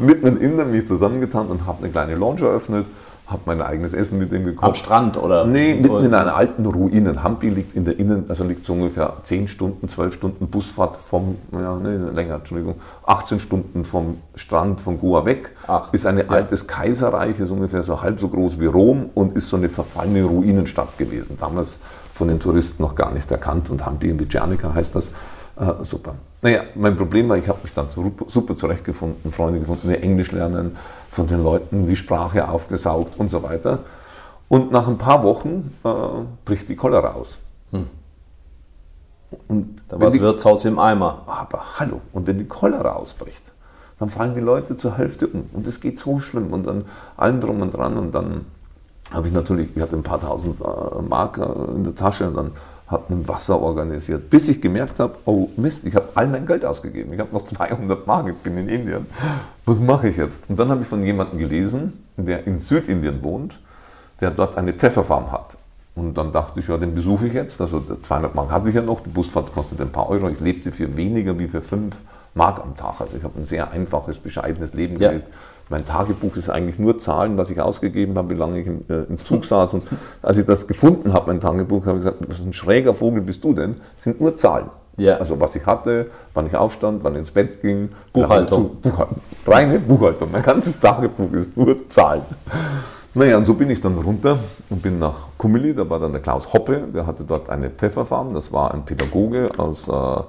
mit einem Inder mich zusammengetan und habe eine kleine Lounge eröffnet, habe mein eigenes Essen mit ihm gekocht. Am Strand oder? Nee, mitten in einer alten Ruinen. Hampi liegt in der Innen, also liegt so ungefähr 10 Stunden, 12 Stunden Busfahrt vom, ja, nee, länger, Entschuldigung, 18 Stunden vom Strand von Goa weg. Ach, ist ein ja. altes Kaiserreich, ist ungefähr so halb so groß wie Rom und ist so eine verfallene Ruinenstadt gewesen. Damals von den Touristen noch gar nicht erkannt und Hampi in Vijanika heißt das. Äh, super. Naja, mein Problem war, ich habe mich dann super, zurechtgefunden, Freunde gefunden, die Englisch lernen, von den Leuten die Sprache aufgesaugt und so weiter. Und nach ein paar Wochen äh, bricht die Cholera aus. Und Da war das die- Wirtshaus im Eimer. aber hallo, und wenn die Cholera ausbricht, dann fallen die Leute zur Hälfte um. Und es geht so schlimm und dann allem drum und dran. Und dann habe ich natürlich, ich hatte ein paar tausend äh, Mark äh, in der Tasche und dann habe ein Wasser organisiert, bis ich gemerkt habe, oh Mist, ich habe all mein Geld ausgegeben. Ich habe noch 200 Mark, ich bin in Indien. Was mache ich jetzt? Und dann habe ich von jemandem gelesen, der in Südindien wohnt, der dort eine Pfefferfarm hat. Und dann dachte ich, ja, den besuche ich jetzt. Also 200 Mark hatte ich ja noch, die Busfahrt kostet ein paar Euro. Ich lebte für weniger wie für 5 Mark am Tag. Also ich habe ein sehr einfaches, bescheidenes Leben Ja. gelebt. Mein Tagebuch ist eigentlich nur Zahlen, was ich ausgegeben habe, wie lange ich im, äh, im Zug saß. Und als ich das gefunden habe, mein Tagebuch, habe ich gesagt, was ein schräger Vogel bist du denn? Das sind nur Zahlen. Ja. Also was ich hatte, wann ich aufstand, wann ich ins Bett ging. Buchhaltung. Buchhaltung. Reine Buchhaltung. Mein ganzes Tagebuch ist nur Zahlen. Naja, und so bin ich dann runter und bin nach Kummeli, da war dann der Klaus Hoppe, der hatte dort eine Pfefferfarm, das war ein Pädagoge aus, äh, aus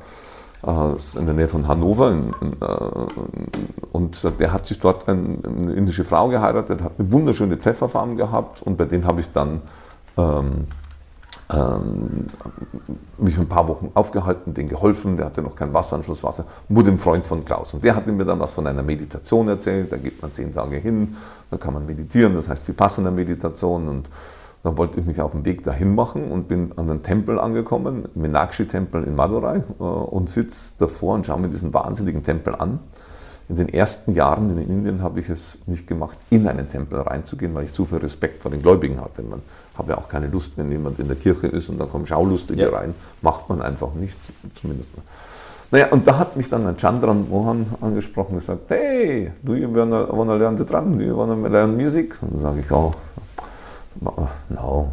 in der Nähe von Hannover. Äh, und der hat sich dort ein, eine indische Frau geheiratet, hat eine wunderschöne Pfefferfarm gehabt. Und bei denen habe ich dann ähm, ähm, mich ein paar Wochen aufgehalten, denen geholfen, der hatte noch kein Wasseranschluss, Wasser, wurde ein Freund von Klaus. Und der hatte mir dann was von einer Meditation erzählt, da geht man zehn Tage hin, da kann man meditieren, das heißt Vipassana Meditation und dann wollte ich mich auf den Weg dahin machen und bin an den Tempel angekommen, Meenakshi-Tempel in Madurai äh, und sitze davor und schaue mir diesen wahnsinnigen Tempel an. In den ersten Jahren in Indien habe ich es nicht gemacht, in einen Tempel reinzugehen, weil ich zu viel Respekt vor den Gläubigen hatte. Man hat ja auch keine Lust, wenn jemand in der Kirche ist und dann kommen Schaulustige Ja. rein. Macht man einfach nicht, zumindest. Naja, und da hat mich dann ein Chandran Mohan angesprochen und gesagt, hey, do you wanna, wanna learn the drum? Do you wanna learn music? Und dann sage ich, oh, no.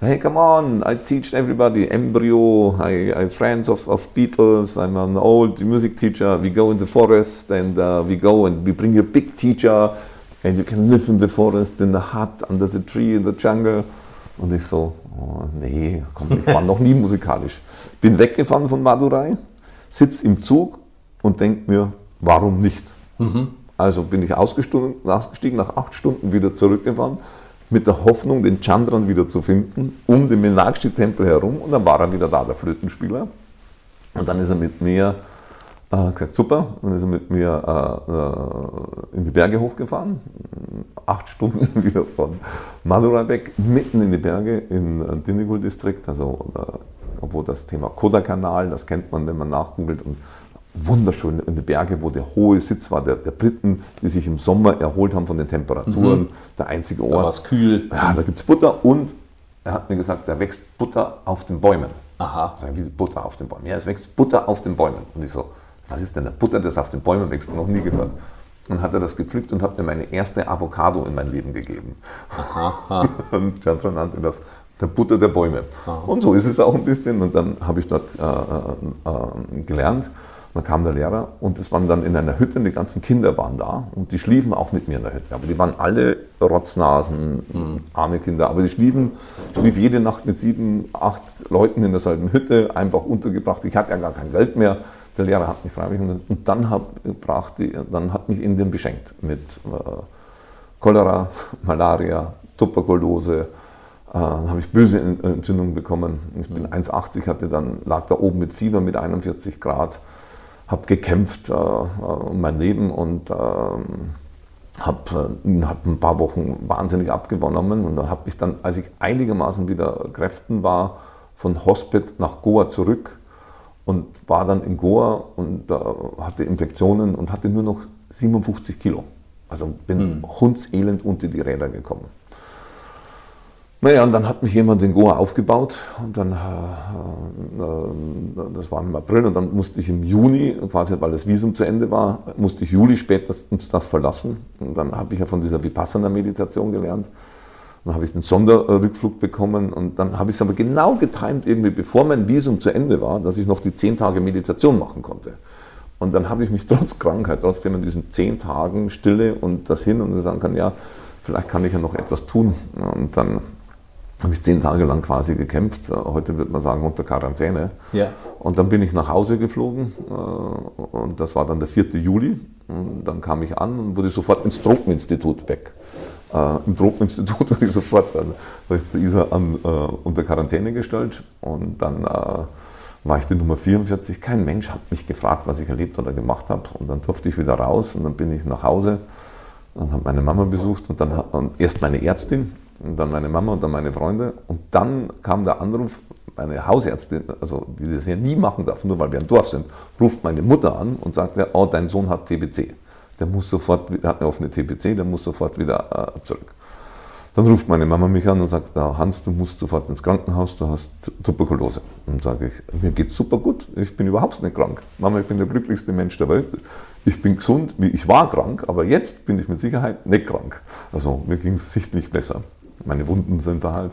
Hey, come on, I teach everybody embryo, I, I friends of, of Beatles, I'm an old music teacher, we go in the forest and uh, we go and we bring you a big teacher and you can live in the forest, in the hut, under the tree, in the jungle. Und ich so, oh, nee, komm, ich war noch nie musikalisch. Bin weggefahren von Madurai, sitze im Zug und denke mir, warum nicht? Also bin ich ausgestiegen, ausgestiegen, nach acht Stunden wieder zurückgefahren, mit der Hoffnung, den Chandran wieder zu finden, um den Meenakshi-Tempel herum. Und dann war er wieder da, der Flötenspieler. Und dann ist er mit mir äh, gesagt, super, dann ist er mit mir äh, äh, in die Berge hochgefahren, acht Stunden wieder von Madurai weg, mitten in die Berge in äh, Dindigul-Distrikt, also äh, wo das Thema Kodakanal, das kennt man, wenn man nachgoogelt, und wunderschön in den Berge, wo der hohe Sitz war der, der Briten, die sich im Sommer erholt haben von den Temperaturen. Mhm. Der einzige Da war Ort. es kühl. Ja, da gibt es Butter und er hat mir gesagt, da wächst Butter auf den Bäumen. Aha. Sag ich, wie Butter auf den Bäumen? Ja, es wächst Butter auf den Bäumen. Und ich so, was ist denn eine Butter, das auf den Bäumen wächst? Noch nie gehört. Und hat er das gepflückt und hat mir meine erste Avocado in mein Leben gegeben. und dann nannte das der Butter der Bäume. Und so ist es auch ein bisschen. Und dann habe ich dort äh, äh, äh, gelernt. Dann kam der Lehrer und es waren dann in einer Hütte, und die ganzen Kinder waren da und die schliefen auch mit mir in der Hütte. Aber die waren alle Rotznasen, arme Kinder. Aber die schliefen, schlief jede Nacht mit sieben, acht Leuten in derselben Hütte, einfach untergebracht. Ich hatte ja gar kein Geld mehr. Der Lehrer hat mich freiwillig und und dann, hab, die, dann hat mich Indien beschenkt mit äh, Cholera, Malaria, Tuberkulose. Äh, dann habe ich böse Entzündungen bekommen. Ich bin 1,80, hatte dann, lag da oben mit Fieber mit 41 Grad, habe gekämpft äh, um mein Leben und ähm, habe hab ein paar Wochen wahnsinnig abgenommen und da habe ich dann, als ich einigermaßen wieder Kräften war, von Hospit nach Goa zurück und war dann in Goa und äh, hatte Infektionen und hatte nur noch 57 Kilo. Also bin hundselend unter die Räder gekommen. Naja, und dann hat mich jemand in Goa aufgebaut und dann, äh, äh, das war im April und dann musste ich im Juni, quasi weil das Visum zu Ende war, musste ich Juli spätestens das verlassen. Und dann habe ich ja von dieser Vipassana-Meditation gelernt. Dann habe ich den Sonderrückflug bekommen und dann habe ich es aber genau getimt, irgendwie bevor mein Visum zu Ende war, dass ich noch die zehn Tage Meditation machen konnte. Und dann habe ich mich trotz Krankheit, trotzdem in diesen zehn Tagen Stille und das hin und sagen kann, ja, vielleicht kann ich ja noch etwas tun. Und dann habe ich zehn Tage lang quasi gekämpft. Heute würde man sagen unter Quarantäne. Ja. Und dann bin ich nach Hause geflogen äh, und das war dann der 4. Juli. Und dann kam ich an und wurde sofort ins Tropeninstitut weg. Äh, Im Tropeninstitut wurde ich sofort dann rechts der Isa an, äh, unter Quarantäne gestellt und dann äh, war ich die Nummer 44. Kein Mensch hat mich gefragt, was ich erlebt oder gemacht habe. Und dann durfte ich wieder raus und dann bin ich nach Hause und habe meine Mama besucht und dann hat, und erst meine Ärztin und dann meine Mama und dann meine Freunde. Und dann kam der Anruf, meine Hausärztin, also die das ja nie machen darf, nur weil wir im Dorf sind, ruft meine Mutter an und sagt, oh, dein Sohn hat TBC. Der muss sofort, der hat eine offene TBC, der muss sofort wieder äh, zurück. Dann ruft meine Mama mich an und sagt, ja, Hans, du musst sofort ins Krankenhaus, du hast Tuberkulose. Und sage ich, mir geht's super gut, ich bin überhaupt nicht krank. Mama, ich bin der glücklichste Mensch der Welt. Ich bin gesund, ich war krank, aber jetzt bin ich mit Sicherheit nicht krank. Also mir ging es sichtlich besser. Meine Wunden sind da halt.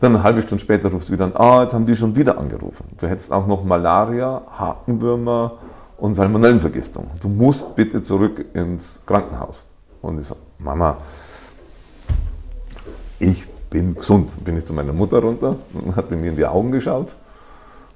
Dann eine halbe Stunde später ruft sie wieder an, ah, jetzt haben die schon wieder angerufen. Du hättest auch noch Malaria, Hakenwürmer und Salmonellenvergiftung. Du musst bitte zurück ins Krankenhaus. Und ich so, Mama, ich bin gesund. Bin ich zu meiner Mutter runter und hat mir in die Augen geschaut.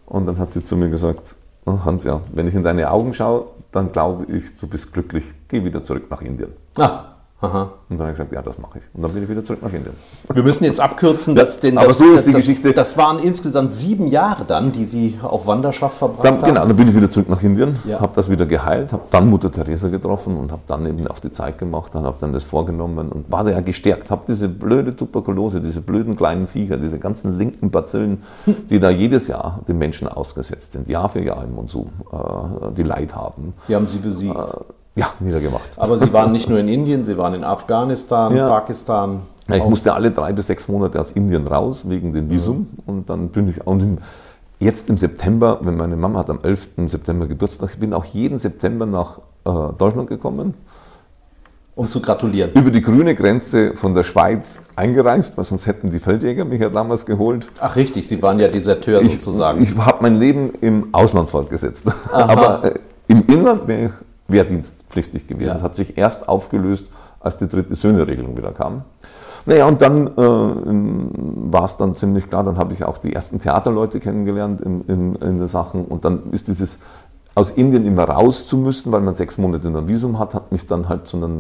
Und dann hat sie zu mir gesagt, oh Hans, ja, wenn ich in deine Augen schaue, dann glaube ich, du bist glücklich. Geh wieder zurück nach Indien. Ah, aha. Und dann habe ich gesagt, ja, das mache ich. Und dann bin ich wieder zurück nach Indien. Wir müssen jetzt abkürzen, dass den, aber das, so ist die das, Geschichte. Das waren insgesamt sieben Jahre dann, die Sie auf Wanderschaft verbracht Dann, haben. genau, dann bin ich wieder zurück nach Indien, Ja. habe das wieder geheilt, habe dann Mutter Teresa getroffen und habe dann eben auf die Zeit gemacht und habe dann das vorgenommen und war da ja gestärkt. Habe diese blöde Tuberkulose, diese blöden kleinen Viecher, diese ganzen linken Bazillen, die da jedes Jahr den Menschen ausgesetzt sind, Jahr für Jahr im Monsum, äh, die Leid haben, Die haben Sie besiegt. Ja, niedergemacht. Aber Sie waren nicht nur in Indien, Sie waren in Afghanistan, Ja. Pakistan. Ja, ich musste alle drei bis sechs Monate aus Indien raus wegen dem Visum und dann bin ich im, jetzt im September, wenn meine Mama hat am 11. September Geburtstag, ich bin auch jeden September nach äh, Deutschland gekommen, um zu gratulieren. über die grüne Grenze von der Schweiz eingereist, weil sonst hätten die Feldjäger mich ja damals geholt. Ach richtig, Sie waren ja Deserteur Ich, sozusagen. ich habe mein Leben im Ausland fortgesetzt, aber äh, im Inland wäre ich wehrdienstpflichtig gewesen. Ja. Das hat sich erst aufgelöst, als die dritte Söhne-Regelung wieder kam. Naja, und dann äh, war es dann ziemlich klar, dann habe ich auch die ersten Theaterleute kennengelernt in, in, in den Sachen und dann ist dieses aus Indien immer raus zu müssen, weil man sechs Monate ein Visum hat, hat mich dann halt zu einer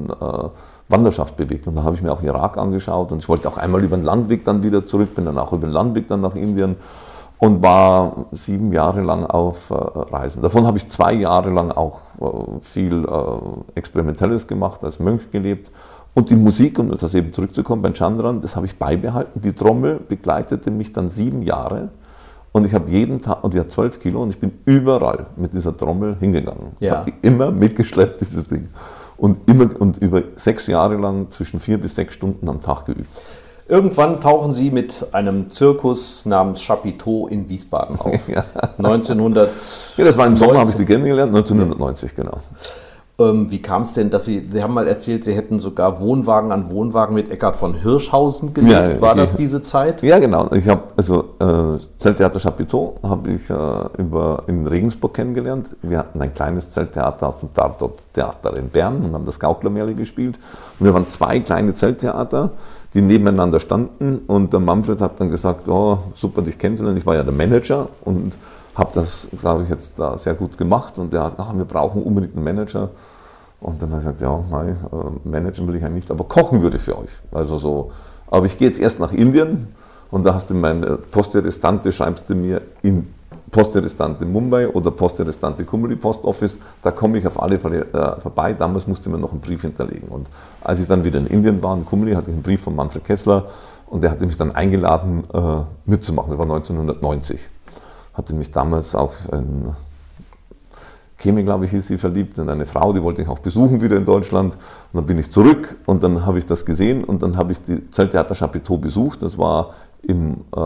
äh, Wanderschaft bewegt. Und da habe ich mir auch Irak angeschaut und ich wollte auch einmal über den Landweg dann wieder zurück, bin dann auch über den Landweg dann nach Indien und war sieben Jahre lang auf äh, Reisen. Davon habe ich zwei Jahre lang auch äh, viel äh, Experimentelles gemacht, als Mönch gelebt. Und die Musik, um das eben zurückzukommen, bei Chandran, das habe ich beibehalten. Die Trommel begleitete mich dann sieben Jahre. Und ich habe jeden Tag, und die hat 12 Kilo und ich bin überall mit dieser Trommel hingegangen. Ich Ja. habe die immer mitgeschleppt, dieses Ding. Und, immer, und über sechs Jahre lang zwischen vier bis sechs Stunden am Tag geübt. Irgendwann tauchen Sie mit einem Zirkus namens Chapiteau in Wiesbaden auf. 1900. Ja, das war im Sommer, habe ich die kennengelernt, 1990, genau. Ähm, wie kam es denn, dass Sie, Sie haben mal erzählt, Sie hätten sogar Wohnwagen an Wohnwagen mit Eckhard von Hirschhausen gelebt. Ja, War das diese Zeit? Ja, genau. Ich habe also äh, Zelttheater Chapiteau habe ich äh, über, in Regensburg kennengelernt. Wir hatten ein kleines Zelttheater aus dem Tatort Theater in Bern und haben das Gauklermärchen gespielt. Und wir waren zwei kleine Zelttheater, die nebeneinander standen. Und der Manfred hat dann gesagt, oh, super, dich kennenzulernen. Ich war ja der Manager und habe das, glaube ich, jetzt da sehr gut gemacht. Und der hat, ach, wir brauchen unbedingt einen Manager. Und dann habe ich gesagt, ja, nein, äh, managen will ich eigentlich nicht, aber kochen würde ich für euch. Also so, aber ich gehe jetzt erst nach Indien und da hast du meine Poste Restante, schreibst du mir in Poste Restante Mumbai oder Poste Restante Kumuli Post Office, da komme ich auf alle Fälle äh, vorbei. Damals musste man noch einen Brief hinterlegen. Und als ich dann wieder in Indien war, in Kumuli, hatte ich einen Brief von Manfred Kessler und der hatte mich dann eingeladen, äh, mitzumachen. Das war 1990. Hatte mich damals auf ein Kemi, glaube ich, hieß sie verliebt in eine Frau, die wollte ich auch besuchen wieder in Deutschland. Und dann bin ich zurück und dann habe ich das gesehen und dann habe ich die Zelttheater Chapiteau besucht. Das war im äh,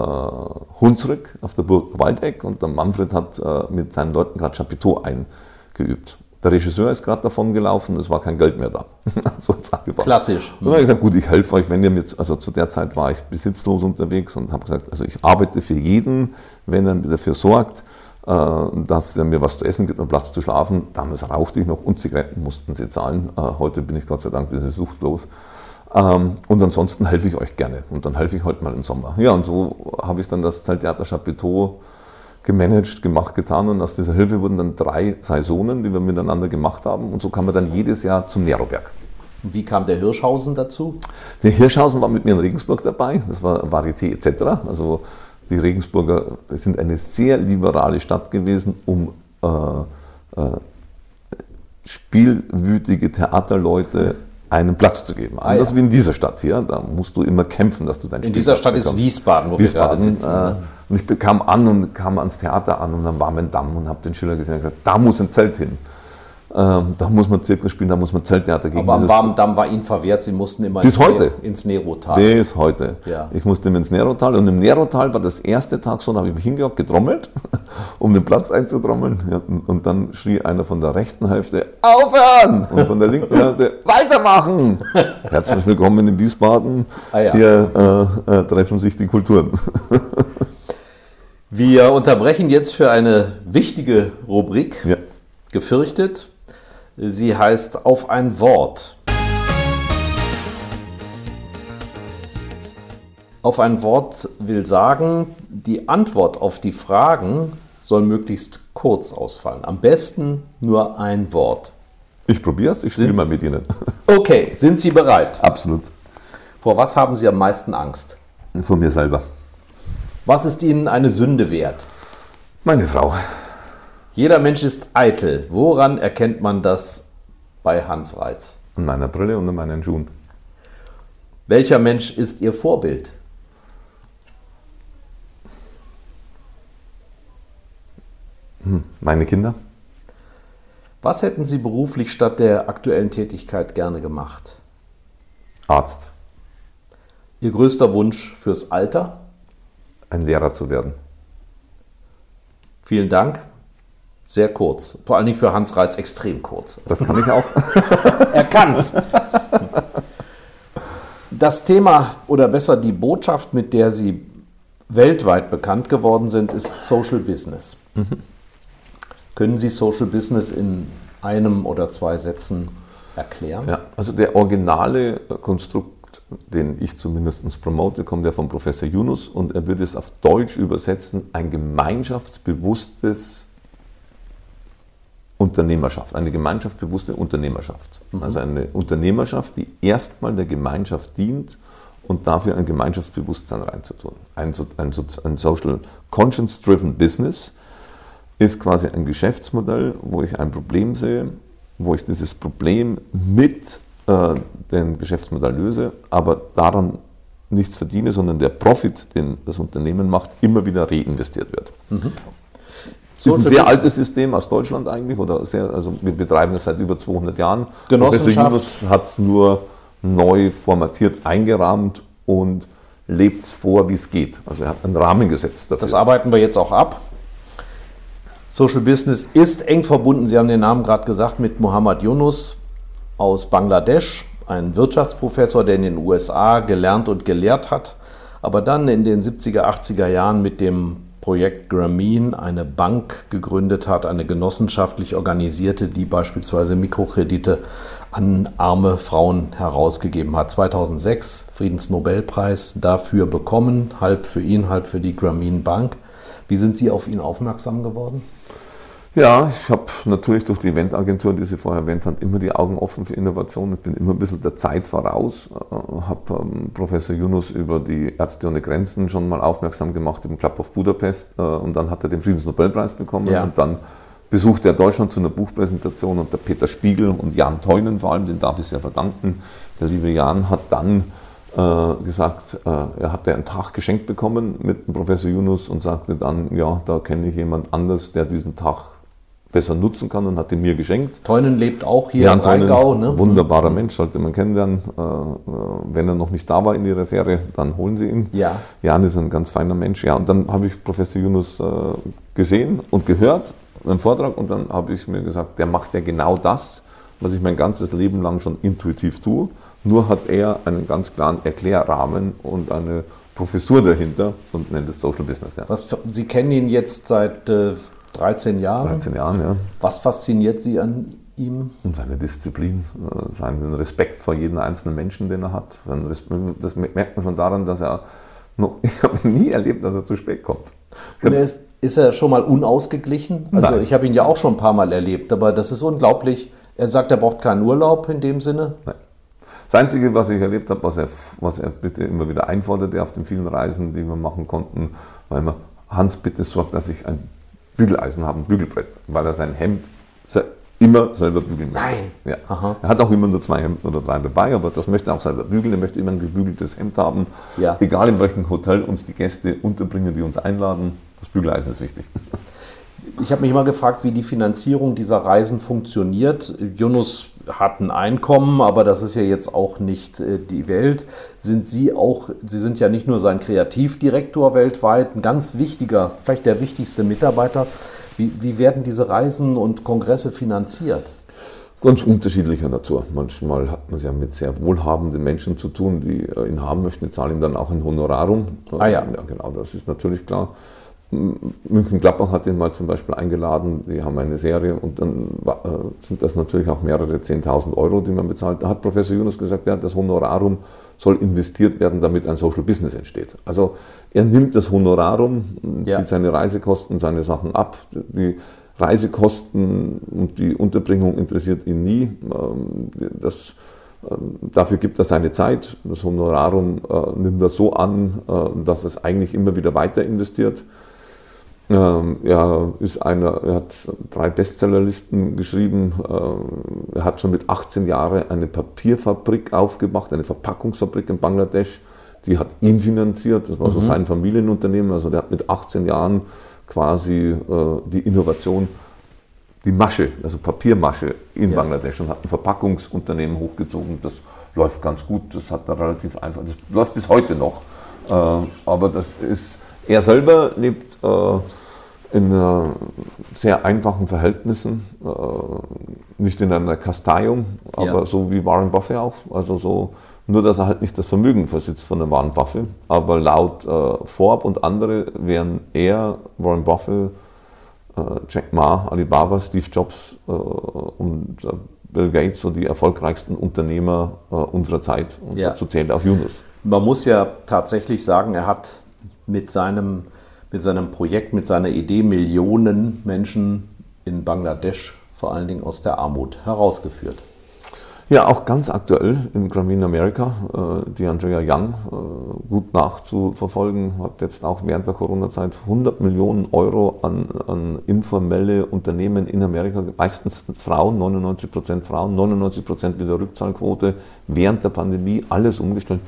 Hunsrück auf der Burg Waldeck und der Manfred hat äh, mit seinen Leuten gerade Chapiteau eingeübt. Der Regisseur ist gerade davon gelaufen, es war kein Geld mehr da. so. Klassisch. Und dann habe ich gesagt, gut, ich helfe euch, wenn ihr mir, also zu der Zeit war ich besitzlos unterwegs und habe gesagt, also ich arbeite für jeden, wenn er dafür sorgt, äh, dass er mir was zu essen gibt und Platz zu schlafen. Damals rauchte ich noch und Zigaretten mussten sie zahlen. Äh, Heute bin ich Gott sei Dank diese suchtlos. Ähm, Und ansonsten helfe ich euch gerne. Und dann helfe ich heute mal im Sommer. Ja, und so habe ich dann das Zelttheater Chapiteau gemanagt, gemacht, getan. Und aus dieser Hilfe wurden dann drei Saisonen, die wir miteinander gemacht haben. Und so kam man dann jedes Jahr zum Neroberg. Und Wie kam der Hirschhausen dazu? Der Hirschhausen war mit mir in Regensburg dabei, das war Varieté etc. Also die Regensburger sind eine sehr liberale Stadt gewesen, um äh, äh, spielwütige Theaterleute einen Platz zu geben. Anders ja. wie in dieser Stadt hier, da musst du immer kämpfen, dass du dein In dieser Stadt ist Wiesbaden, wo wir gerade sitzen. Äh, ne? und ich bekam an und kam ans Theater an und am Warmen Damm und habe den Schiller gesehen und gesagt, da muss ein Zelt hin. Ähm, da muss man Zirkus spielen, da muss man Zelttheater gegen Aber am dieses warmen Damm war Ihnen verwehrt, Sie mussten immer Bis ins, heute. ins Nerotal. Bis heute. Ja. Ich musste ins Nerotal und im Nerotal war das erste Tag so, da habe ich mich hingehockt, getrommelt, um den Platz einzutrommeln. Und- und dann schrie einer von der rechten Hälfte, aufhören! Und von der linken Hälfte, weitermachen! Herzlich willkommen in Wiesbaden. Ah ja. Hier äh, äh, treffen sich die Kulturen. Wir unterbrechen jetzt für eine wichtige Rubrik, Ja. gefürchtet. Sie heißt Auf ein Wort. Auf ein Wort will sagen, die Antwort auf die Fragen soll möglichst kurz ausfallen. Am besten nur ein Wort. Ich probiere es, ich spiele mal mit Ihnen. Okay, sind Sie bereit? Absolut. Vor was haben Sie am meisten Angst? Von mir selber. Was ist Ihnen eine Sünde wert? Meine Frau. Jeder Mensch ist eitel. Woran erkennt man das bei Hans Reitz? An meiner Brille und an meinen Schuhen. Welcher Mensch ist Ihr Vorbild? Meine Kinder. Was hätten Sie beruflich statt der aktuellen Tätigkeit gerne gemacht? Arzt. Ihr größter Wunsch fürs Alter? Ein Lehrer zu werden. Vielen Dank. Sehr kurz. Vor allen Dingen für Hans Reitz extrem kurz. Das kann ich auch. Er kann's. Das Thema oder besser die Botschaft, mit der Sie weltweit bekannt geworden sind, ist Social Business. Können Sie Social Business in einem oder zwei Sätzen erklären? Ja, also der originale Konstrukt, den ich zumindest promote, kommt ja von Professor Yunus und er würde es auf Deutsch übersetzen, ein gemeinschaftsbewusstes Unternehmerschaft, eine gemeinschaftsbewusste Unternehmerschaft. Also eine Unternehmerschaft, die erstmal der Gemeinschaft dient und dafür ein Gemeinschaftsbewusstsein reinzutun. Ein, ein, ein Social Conscience-Driven Business ist quasi ein Geschäftsmodell, wo ich ein Problem sehe, wo ich dieses Problem mit äh, dem Geschäftsmodell löse, aber daran nichts verdiene, sondern der Profit, den das Unternehmen macht, immer wieder reinvestiert wird. Mhm. Das ist ein sehr altes System aus Deutschland eigentlich, oder sehr, also wir betreiben es seit über 200 Jahren. Genossenschaft hat es nur neu formatiert, eingerahmt und lebt es vor, wie es geht. Also er hat einen Rahmen gesetzt dafür. Das arbeiten wir jetzt auch ab. Social Business ist eng verbunden, Sie haben den Namen gerade gesagt, mit Muhammad Yunus aus Bangladesch, ein Wirtschaftsprofessor, der in den USA gelernt und gelehrt hat, aber dann in den 70er, 80er Jahren mit dem Projekt Grameen eine Bank gegründet hat, eine genossenschaftlich organisierte, die beispielsweise Mikrokredite an arme Frauen herausgegeben hat. 2006 Friedensnobelpreis dafür bekommen, halb für ihn, halb für die Grameen Bank. Wie sind Sie auf ihn aufmerksam geworden? Ja, ich habe natürlich durch die Eventagentur, die Sie vorher erwähnt haben, immer die Augen offen für Innovation. Ich bin immer ein bisschen der Zeit voraus. Äh, habe ähm, Professor Yunus über die Ärzte ohne Grenzen schon mal aufmerksam gemacht im Club of Budapest äh, und dann hat er den Friedensnobelpreis bekommen ja. und dann besuchte er Deutschland zu einer Buchpräsentation und der Peter Spiegel und Jan Teunen vor allem, den darf ich sehr verdanken. Der liebe Jan hat dann äh, gesagt, äh, er hatte einen Tag geschenkt bekommen mit dem Professor Yunus und sagte dann, ja, da kenne ich jemand anders, der diesen Tag besser nutzen kann und hat ihn mir geschenkt. Teunen lebt auch hier Jan in Rheingau. Ne? Wunderbarer Mensch, sollte man kennenlernen. Äh, äh, wenn er noch nicht da war in Ihrer Serie, dann holen Sie ihn. Ja. Jan ist ein ganz feiner Mensch. Ja, und dann habe ich Professor Yunus äh, gesehen und gehört, einen Vortrag, und dann habe ich mir gesagt, der macht ja genau das, was ich mein ganzes Leben lang schon intuitiv tue. Nur hat er einen ganz klaren Erklärrahmen und eine Professur dahinter und nennt es Social Business. Ja. Was, Sie kennen ihn jetzt seit äh, 13 Jahren. 13 Jahren, ja. Was fasziniert Sie an ihm? Und seine Disziplin, äh, seinen Respekt vor jedem einzelnen Menschen, den er hat. Das merkt man schon daran, dass er noch, ich habe nie erlebt, dass er zu spät kommt. Und er ist, ist er schon mal unausgeglichen? Also Nein. ich habe ihn ja auch schon ein paar Mal erlebt, aber das ist unglaublich. Er sagt, er braucht keinen Urlaub in dem Sinne. Nein. Das Einzige, was ich erlebt habe, was er, was er bitte immer wieder einforderte auf den vielen Reisen, die wir machen konnten, war immer, Hans, bitte sorg, dass ich ein Bügeleisen haben, Bügelbrett, weil er sein Hemd immer selber bügeln möchte. Nein. Ja. Er hat auch immer nur zwei Hemden oder drei dabei, aber das möchte er auch selber bügeln. Er möchte immer ein gebügeltes Hemd haben. Ja. Egal in welchem Hotel uns die Gäste unterbringen, die uns einladen, das Bügeleisen ist wichtig. Ich habe mich immer gefragt, wie die Finanzierung dieser Reisen funktioniert. Yunus hat ein Einkommen, aber das ist ja jetzt auch nicht äh, die Welt. Sind Sie auch, Sie sind ja nicht nur sein Kreativdirektor weltweit, ein ganz wichtiger, vielleicht der wichtigste Mitarbeiter. Wie, wie werden diese Reisen und Kongresse finanziert? Ganz unterschiedlicher Natur. Manchmal hat man es ja mit sehr wohlhabenden Menschen zu tun, die äh, ihn haben möchten, die zahlen dann auch ein Honorarum. Ah ja. ja genau, das ist natürlich klar. München-Gladbach hat ihn mal zum Beispiel eingeladen, die haben eine Serie und dann äh, sind das natürlich auch mehrere 10.000 Euro, die man bezahlt. Da hat Professor Yunus gesagt, ja, das Honorarum soll investiert werden, damit ein Social Business entsteht. Also er nimmt das Honorarum, ja. zieht seine Reisekosten, seine Sachen ab. Die Reisekosten und die Unterbringung interessiert ihn nie. Ähm, das, ähm, dafür gibt er seine Zeit. Das Honorarum äh, nimmt er so an, äh, dass es eigentlich immer wieder weiter investiert. Ähm, er, ist einer, er hat drei Bestsellerlisten geschrieben. Ähm, er hat schon mit 18 Jahren eine Papierfabrik aufgemacht, eine Verpackungsfabrik in Bangladesch. Die hat ihn finanziert, das war so mhm. sein Familienunternehmen. Also der hat mit 18 Jahren quasi äh, die Innovation, die Masche, also Papiermasche in ja. Bangladesch und hat ein Verpackungsunternehmen hochgezogen. Das läuft ganz gut, das hat er relativ einfach, das läuft bis heute noch. Äh, aber das ist er selber lebt äh, in äh, sehr einfachen Verhältnissen, äh, nicht in einer Kasteiung, aber ja. so wie Warren Buffett auch. Also so, nur dass er halt nicht das Vermögen versitzt von einem Warren Buffett. Aber laut äh, Forbes und andere wären er, Warren Buffett, äh, Jack Ma, Alibaba, Steve Jobs äh, und Bill Gates so die erfolgreichsten Unternehmer unserer Zeit. Und ja. dazu zählt auch Yunus. Man muss ja tatsächlich sagen, er hat mit seinem, mit seinem Projekt, mit seiner Idee Millionen Menschen in Bangladesch vor allen Dingen aus der Armut herausgeführt. Ja, auch ganz aktuell in Grameen America, äh, die Andrea Young äh, gut nachzuverfolgen, hat jetzt auch während der Corona-Zeit 100 Millionen Euro an, an, informelle Unternehmen in Amerika, meistens Frauen, 99 Prozent Frauen, 99 Prozent wieder Rückzahlquote, während der Pandemie alles umgestellt.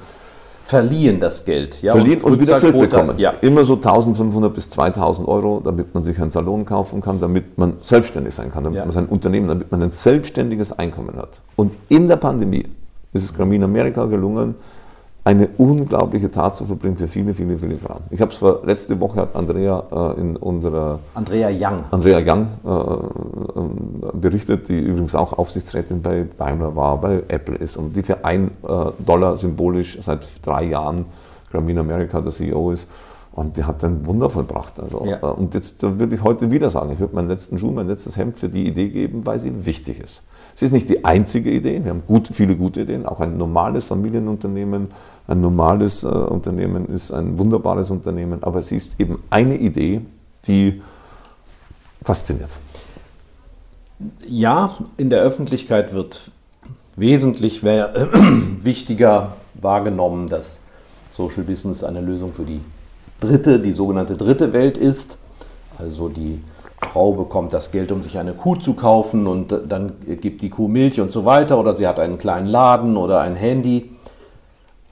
Verliehen das Geld. Ja, verliehen und, und wieder zurückbekommen. Ja. Immer so 1500 bis 2000 Euro, damit man sich einen Salon kaufen kann, damit man selbstständig sein kann, damit ja. man sein Unternehmen, damit man ein selbstständiges Einkommen hat. Und in der Pandemie ist es Gramin Amerika gelungen, eine unglaubliche Tat zu verbringen für viele, viele, viele Frauen. Ich habe es letzte Woche hat Andrea äh, in unserer Andrea Young, Andrea Young äh, äh, berichtet, die übrigens auch Aufsichtsrätin bei Daimler war, bei Apple ist und die für ein äh, Dollar symbolisch seit drei Jahren Grameen America der CEO ist. Und die hat ein Wunder vollbracht. Also, ja. Äh, und jetzt würde ich heute wieder sagen, ich würde meinen letzten Schuh, mein letztes Hemd für die Idee geben, weil sie wichtig ist. Es ist nicht die einzige Idee, wir haben gut, viele gute Ideen, auch ein normales Familienunternehmen, ein normales äh, Unternehmen ist ein wunderbares Unternehmen, aber sie ist eben eine Idee, die fasziniert. Ja, in der Öffentlichkeit wird wesentlich äh, wichtiger wahrgenommen, dass Social Business eine Lösung für die dritte, die sogenannte dritte Welt ist. Also die Frau bekommt das Geld, um sich eine Kuh zu kaufen und dann gibt die Kuh Milch und so weiter oder sie hat einen kleinen Laden oder ein Handy.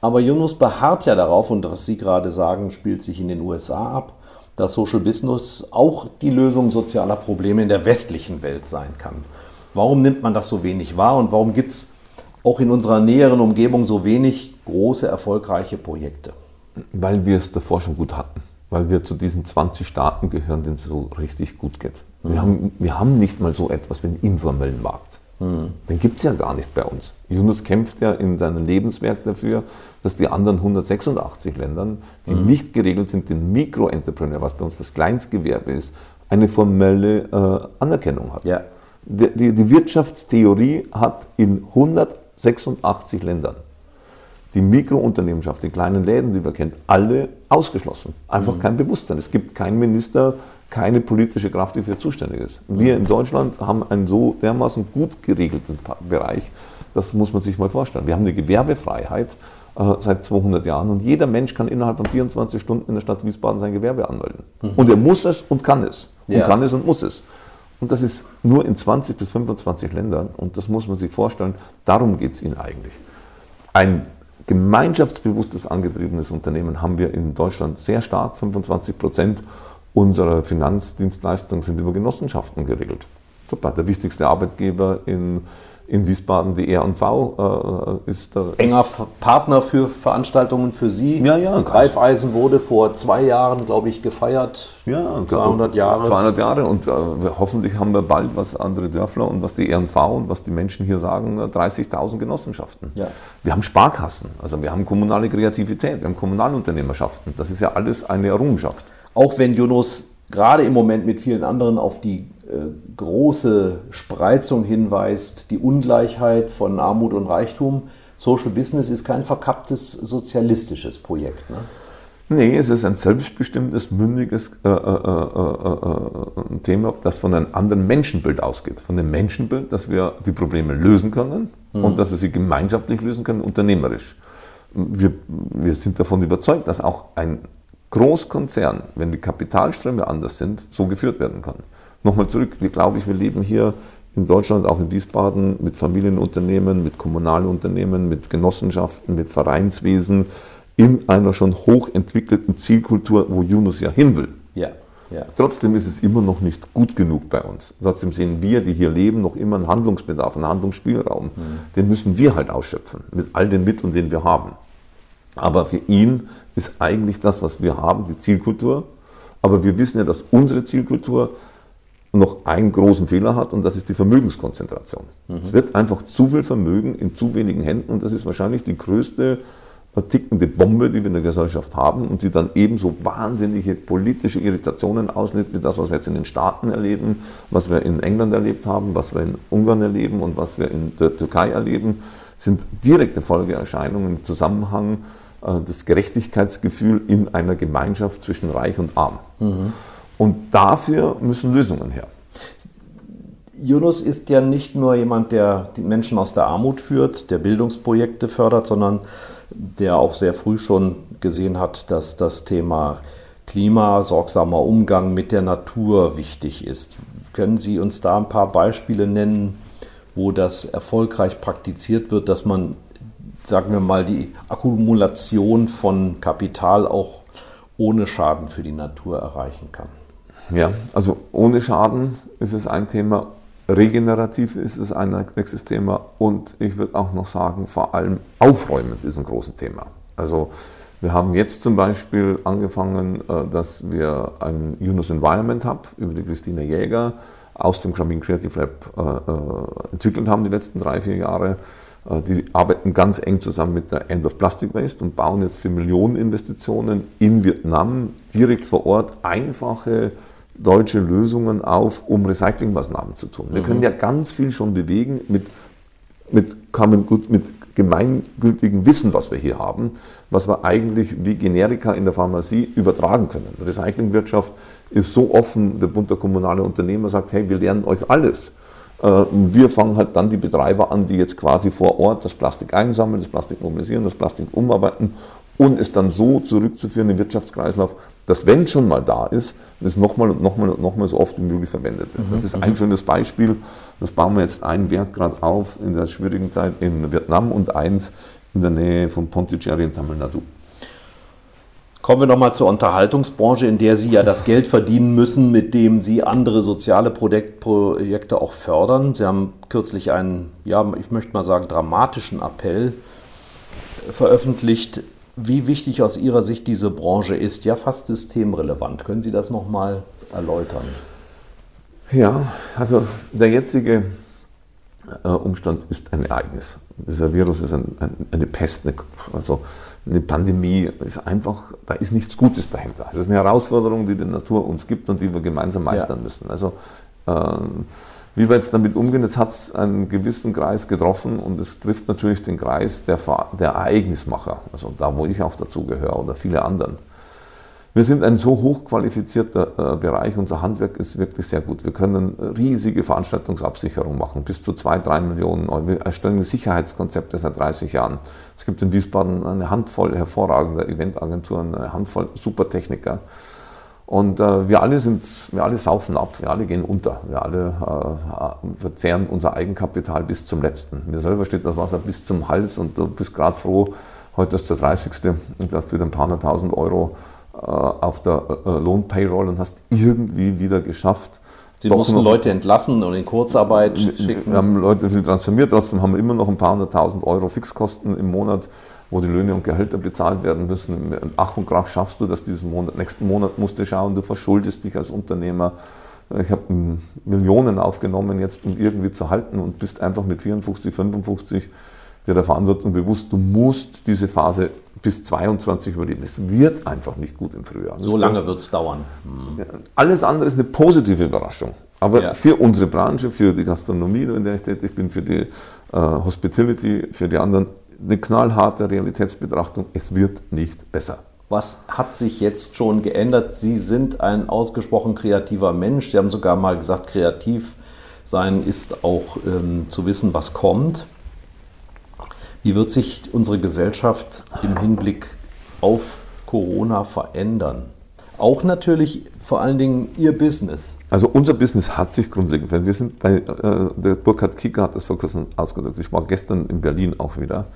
Aber Yunus beharrt ja darauf, und was Sie gerade sagen, spielt sich in den USA ab, dass Social Business auch die Lösung sozialer Probleme in der westlichen Welt sein kann. Warum nimmt man das so wenig wahr und warum gibt es auch in unserer näheren Umgebung so wenig große, erfolgreiche Projekte? Weil wir es davor schon gut hatten weil wir zu diesen 20 Staaten gehören, denen es so richtig gut geht. Mhm. Wir, haben, wir haben nicht mal so etwas wie einen informellen Markt. Mhm. Den gibt es ja gar nicht bei uns. Yunus kämpft ja in seinem Lebenswerk dafür, dass die anderen 186 Ländern, die mhm. nicht geregelt sind, den Mikroentrepreneur, was bei uns das Kleinstgewerbe ist, eine formelle äh, Anerkennung hat. Ja. Die, die, die Wirtschaftstheorie hat in 186 Ländern die Mikrounternehmenschaft, die kleinen Läden, die wir kennen, alle ausgeschlossen. Einfach mhm. kein Bewusstsein. Es gibt keinen Minister, keine politische Kraft, die für zuständig ist. Wir in Deutschland haben einen so dermaßen gut geregelten Bereich, das muss man sich mal vorstellen. Wir haben eine Gewerbefreiheit äh, seit 200 Jahren und jeder Mensch kann innerhalb von 24 Stunden in der Stadt Wiesbaden sein Gewerbe anmelden. Mhm. Und er muss es und kann es. Und ja. kann es und muss es. Und das ist nur in 20 bis 25 Ländern und das muss man sich vorstellen. Darum geht es ihnen eigentlich. Ein gemeinschaftsbewusstes, angetriebenes Unternehmen haben wir in Deutschland sehr stark. 25 Prozent unserer Finanzdienstleistungen sind über Genossenschaften geregelt. Super, der wichtigste Arbeitgeber in in Wiesbaden die R&V äh, ist da. Enger Partner für Veranstaltungen für Sie. Ja, ja. Greifeisen wurde vor zwei Jahren, glaube ich, gefeiert. Ja, 200 Jahre. 200 Jahre und äh, hoffentlich haben wir bald, was andere Dörfler und was die R&V und was die Menschen hier sagen, 30.000 Genossenschaften. Ja. Wir haben Sparkassen, also wir haben kommunale Kreativität, wir haben Kommunalunternehmerschaften. Das ist ja alles eine Errungenschaft. Auch wenn Jonas gerade im Moment mit vielen anderen auf die äh, große Spreizung hinweist, die Ungleichheit von Armut und Reichtum. Social Business ist kein verkapptes sozialistisches Projekt. Ne? Nee, es ist ein selbstbestimmtes, mündiges äh, äh, äh, äh, Thema, das von einem anderen Menschenbild ausgeht. Von dem Menschenbild, dass wir die Probleme lösen können mhm. und dass wir sie gemeinschaftlich lösen können, unternehmerisch. Wir, wir sind davon überzeugt, dass auch ein Großkonzern, wenn die Kapitalströme anders sind, so geführt werden kann. Nochmal zurück, wir glaube ich, wir leben hier in Deutschland, auch in Wiesbaden, mit Familienunternehmen, mit Kommunalunternehmen, mit Genossenschaften, mit Vereinswesen, in einer schon hochentwickelten Zielkultur, wo Yunus ja hin will. Ja, ja. Trotzdem ist es immer noch nicht gut genug bei uns. Trotzdem sehen wir, die hier leben, noch immer einen Handlungsbedarf, einen Handlungsspielraum. Mhm. Den müssen wir halt ausschöpfen, mit all den Mitteln, die wir haben. Aber für ihn ist eigentlich das, was wir haben, die Zielkultur. Aber wir wissen ja, dass unsere Zielkultur noch einen großen Fehler hat und das ist die Vermögenskonzentration. Mhm. Es wird einfach zu viel Vermögen in zu wenigen Händen und das ist wahrscheinlich die größte tickende Bombe, die wir in der Gesellschaft haben und die dann ebenso wahnsinnige politische Irritationen auslöst, wie das, was wir jetzt in den Staaten erleben, was wir in England erlebt haben, was wir in Ungarn erleben und was wir in der Türkei erleben, sind direkte Folgeerscheinungen im Zusammenhang äh, das Gerechtigkeitsgefühl in einer Gemeinschaft zwischen Reich und Arm. Mhm. Und dafür müssen Lösungen her. Yunus ist ja nicht nur jemand, der die Menschen aus der Armut führt, der Bildungsprojekte fördert, sondern der auch sehr früh schon gesehen hat, dass das Thema Klima, sorgsamer Umgang mit der Natur wichtig ist. Können Sie uns da ein paar Beispiele nennen, wo das erfolgreich praktiziert wird, dass man sagen wir mal, die Akkumulation von Kapital auch ohne Schaden für die Natur erreichen kann. Ja, also ohne Schaden ist es ein Thema, regenerativ ist es ein nächstes Thema und ich würde auch noch sagen, vor allem aufräumend ist ein großes Thema. Also wir haben jetzt zum Beispiel angefangen, äh, dass wir ein Yunus Environment Hub über die Christine Jäger aus dem Kramin Creative Lab äh, äh, entwickelt haben die letzten drei, vier Jahre. Die arbeiten ganz eng zusammen mit der End of Plastic Waste und bauen jetzt für Millionen Investitionen in Vietnam direkt vor Ort einfache deutsche Lösungen auf, um Recyclingmaßnahmen zu tun. Wir mhm. können ja ganz viel schon bewegen mit, mit, mit gemeingültigem Wissen, was wir hier haben, was wir eigentlich wie Generika in der Pharmazie übertragen können. Die Recyclingwirtschaft ist so offen, der Bund der kommunale Unternehmer sagt, hey, wir lernen euch alles. Äh, wir fangen halt dann die Betreiber an, die jetzt quasi vor Ort das Plastik einsammeln, das Plastik mobilisieren, das Plastik umarbeiten und es dann so zurückzuführen im Wirtschaftskreislauf, dass wenn schon mal da ist, es nochmal und nochmal und nochmal so oft wie möglich verwendet wird. Das ist ein schönes Beispiel. Das bauen wir jetzt ein Werk gerade auf in der schwierigen Zeit in Vietnam und eins in der Nähe von Pondicherry in Tamil Nadu. Kommen wir nochmal zur Unterhaltungsbranche, in der Sie ja das Geld verdienen müssen, mit dem Sie andere soziale Projekte auch fördern. Sie haben kürzlich einen, ja, ich möchte mal sagen, dramatischen Appell veröffentlicht wie wichtig aus Ihrer Sicht diese Branche ist, ja fast systemrelevant. Können Sie das nochmal erläutern? Ja, also der jetzige äh, Umstand ist ein Ereignis. Dieser Virus ist ein, ein, eine Pest, eine, also eine Pandemie ist einfach, da ist nichts Gutes dahinter. Es ist eine Herausforderung, die die Natur uns gibt und die wir gemeinsam meistern ja. müssen. Also ähm, wie wir jetzt damit umgehen, jetzt hat es einen gewissen Kreis getroffen und es trifft natürlich den Kreis der, der Ereignismacher, also da, wo ich auch dazu gehöre oder viele anderen. Wir sind ein so hochqualifizierter äh, Bereich, unser Handwerk ist wirklich sehr gut. Wir können riesige Veranstaltungsabsicherung machen, bis zu zwei, drei Millionen Euro. Wir erstellen Sicherheitskonzepte seit 30 Jahren. Es gibt in Wiesbaden eine Handvoll hervorragender Eventagenturen, eine Handvoll Supertechniker. Und äh, wir alle sind, wir alle saufen ab, wir alle gehen unter, wir alle äh, verzehren unser Eigenkapital bis zum letzten. Mir selber steht das Wasser bis zum Hals und du bist gerade froh, heute ist der 30. und du hast wieder ein paar hunderttausend Euro äh, auf der äh, Lohnpayroll und hast irgendwie wieder geschafft. Sie mussten Leute entlassen und in Kurzarbeit schicken. Wir haben Leute viel transformiert, trotzdem haben wir immer noch ein paar hunderttausend Euro Fixkosten im Monat wo die Löhne und Gehälter bezahlt werden müssen. Ach und Krach schaffst du das diesen Monat. Nächsten Monat musst du schauen, du verschuldest dich als Unternehmer. Ich habe Millionen aufgenommen jetzt, um irgendwie zu halten und bist einfach mit 54, 55 dir der Verantwortung bewusst, du musst diese Phase bis 22 überleben. Es wird einfach nicht gut im Frühjahr. So lange wird es dauern. Alles andere ist eine positive Überraschung. Aber ja. für unsere Branche, für die Gastronomie, in der ich tätig bin, für die äh, Hospitality, für die anderen, eine knallharte Realitätsbetrachtung, es wird nicht besser. Was hat sich jetzt schon geändert? Sie sind ein ausgesprochen kreativer Mensch. Sie haben sogar mal gesagt, kreativ sein ist auch ähm, zu wissen, was kommt. Wie wird sich unsere Gesellschaft im Hinblick auf Corona verändern? Auch natürlich vor allen Dingen Ihr Business. Also unser Business hat sich grundlegend verändert. Wir sind bei, äh, der Burkhard Kicker hat das vor kurzem ausgedrückt. Ich war gestern in Berlin auch wieder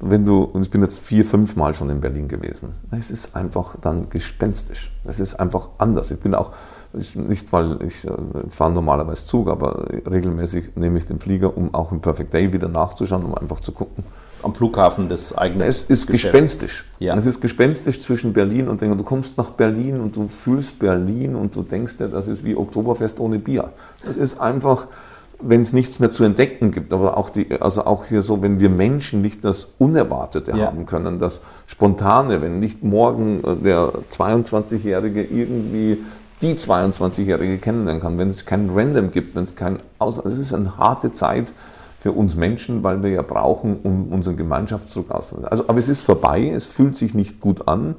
wenn du, und ich bin jetzt vier, fünf Mal schon in Berlin gewesen, es ist einfach dann gespenstisch. Es ist einfach anders. Ich bin auch, ich, nicht weil ich äh, fahre normalerweise Zug, aber regelmäßig nehme ich den Flieger, um auch im Perfect Day wieder nachzuschauen, um einfach zu gucken. Am Flughafen des eigenen. Es ist Geschäft. gespenstisch. Ja. Es ist gespenstisch zwischen Berlin und du kommst nach Berlin und du fühlst Berlin und du denkst dir, das ist wie Oktoberfest ohne Bier. Das ist einfach, wenn es nichts mehr zu entdecken gibt, aber auch, die, also auch hier so, wenn wir Menschen nicht das Unerwartete ja. haben können, das Spontane, wenn nicht morgen äh, der 22-Jährige irgendwie die 22-Jährige kennenlernen kann, wenn es kein Random gibt, wenn es kein Aus... Also es ist eine harte Zeit für uns Menschen, weil wir ja brauchen, um unseren Gemeinschaftsdruck auszuhalten. Also, aber es ist vorbei, es fühlt sich nicht gut an.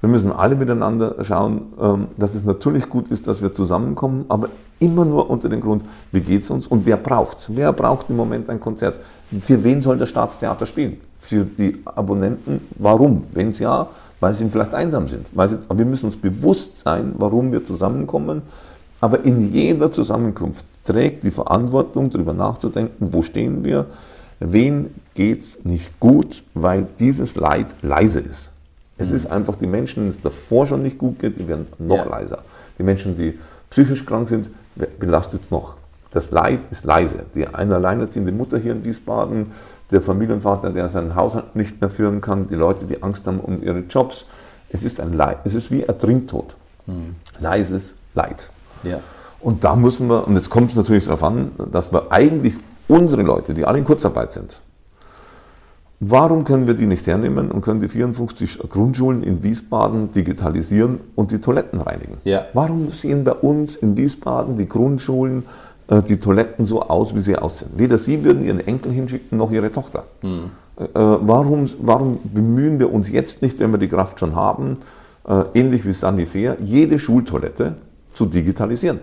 Wir müssen alle miteinander schauen, ähm, dass es natürlich gut ist, dass wir zusammenkommen, aber immer nur unter dem Grund, wie geht es uns und wer braucht es? Wer braucht im Moment ein Konzert? Für wen soll das Staatstheater spielen? Für die Abonnenten? Warum? Wenn es ja, weil sie vielleicht einsam sind. Sie, aber wir müssen uns bewusst sein, warum wir zusammenkommen. Aber in jeder Zusammenkunft trägt die Verantwortung, darüber nachzudenken, wo stehen wir, wen geht es nicht gut, weil dieses Leid leise ist. Es ist einfach, die Menschen, denen es davor schon nicht gut geht, die werden noch Ja. leiser. Die Menschen, die psychisch krank sind, belastet es noch. Das Leid ist leise. Die eine alleinerziehende Mutter hier in Wiesbaden, der Familienvater, der seinen Haushalt nicht mehr führen kann, die Leute, die Angst haben um ihre Jobs. Es ist ein Leid, es ist wie Ertrinktod. Leises Leid. Ja. Und da müssen wir, und jetzt kommt es natürlich darauf an, dass wir eigentlich unsere Leute, die alle in Kurzarbeit sind, warum können wir die nicht hernehmen und können die 54 Grundschulen in Wiesbaden digitalisieren und die Toiletten reinigen? Ja. Warum sehen bei uns in Wiesbaden die Grundschulen, äh, die Toiletten so aus, wie sie aussehen? Weder Sie würden Ihren Enkel hinschicken, noch Ihre Tochter. Äh, warum, warum bemühen wir uns jetzt nicht, wenn wir die Kraft schon haben, äh, ähnlich wie Sanifair, jede Schultoilette zu digitalisieren?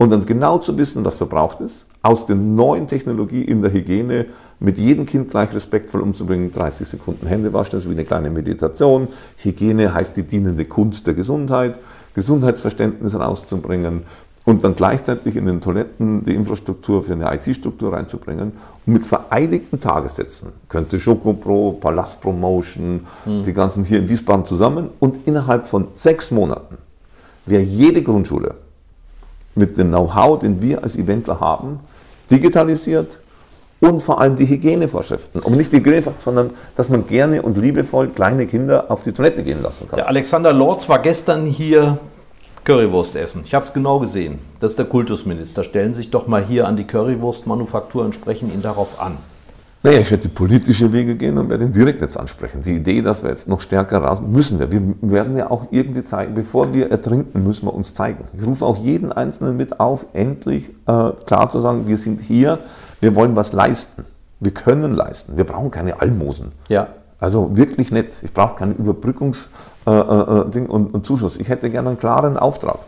Und dann genau zu wissen, was verbraucht ist, aus der neuen Technologie in der Hygiene mit jedem Kind gleich respektvoll umzubringen. 30 Sekunden Hände waschen, das ist wie eine kleine Meditation. Hygiene heißt die dienende Kunst der Gesundheit, Gesundheitsverständnis rauszubringen und dann gleichzeitig in den Toiletten die Infrastruktur für eine IT-Struktur reinzubringen. Und mit vereinigten Tagessätzen könnte Schokopro, Palast Promotion, die ganzen hier in Wiesbaden zusammen und innerhalb von sechs Monaten wäre jede Grundschule mit dem Know-how, den wir als Eventler haben, digitalisiert und vor allem die Hygienevorschriften. Aber nicht die Hygiene, sondern dass man gerne und liebevoll kleine Kinder auf die Toilette gehen lassen kann. Der Alexander Lorz war gestern hier Currywurst essen. Ich habe es genau gesehen. Das ist der Kultusminister. Stellen Sie sich doch mal hier an die Currywurstmanufaktur und sprechen ihn darauf an. Naja, ich werde die politische Wege gehen und werde ihn direkt jetzt ansprechen. Die Idee, dass wir jetzt noch stärker raus müssen wir. Wir werden ja auch irgendwie zeigen, bevor wir ertrinken, müssen wir uns zeigen. Ich rufe auch jeden Einzelnen mit auf, endlich äh, klar zu sagen, wir sind hier, wir wollen was leisten. Wir können leisten. Wir brauchen keine Almosen. Ja. Also wirklich nett. Ich brauche keinen Überbrückungs- äh, äh, Ding und, und Zuschuss. Ich hätte gerne einen klaren Auftrag.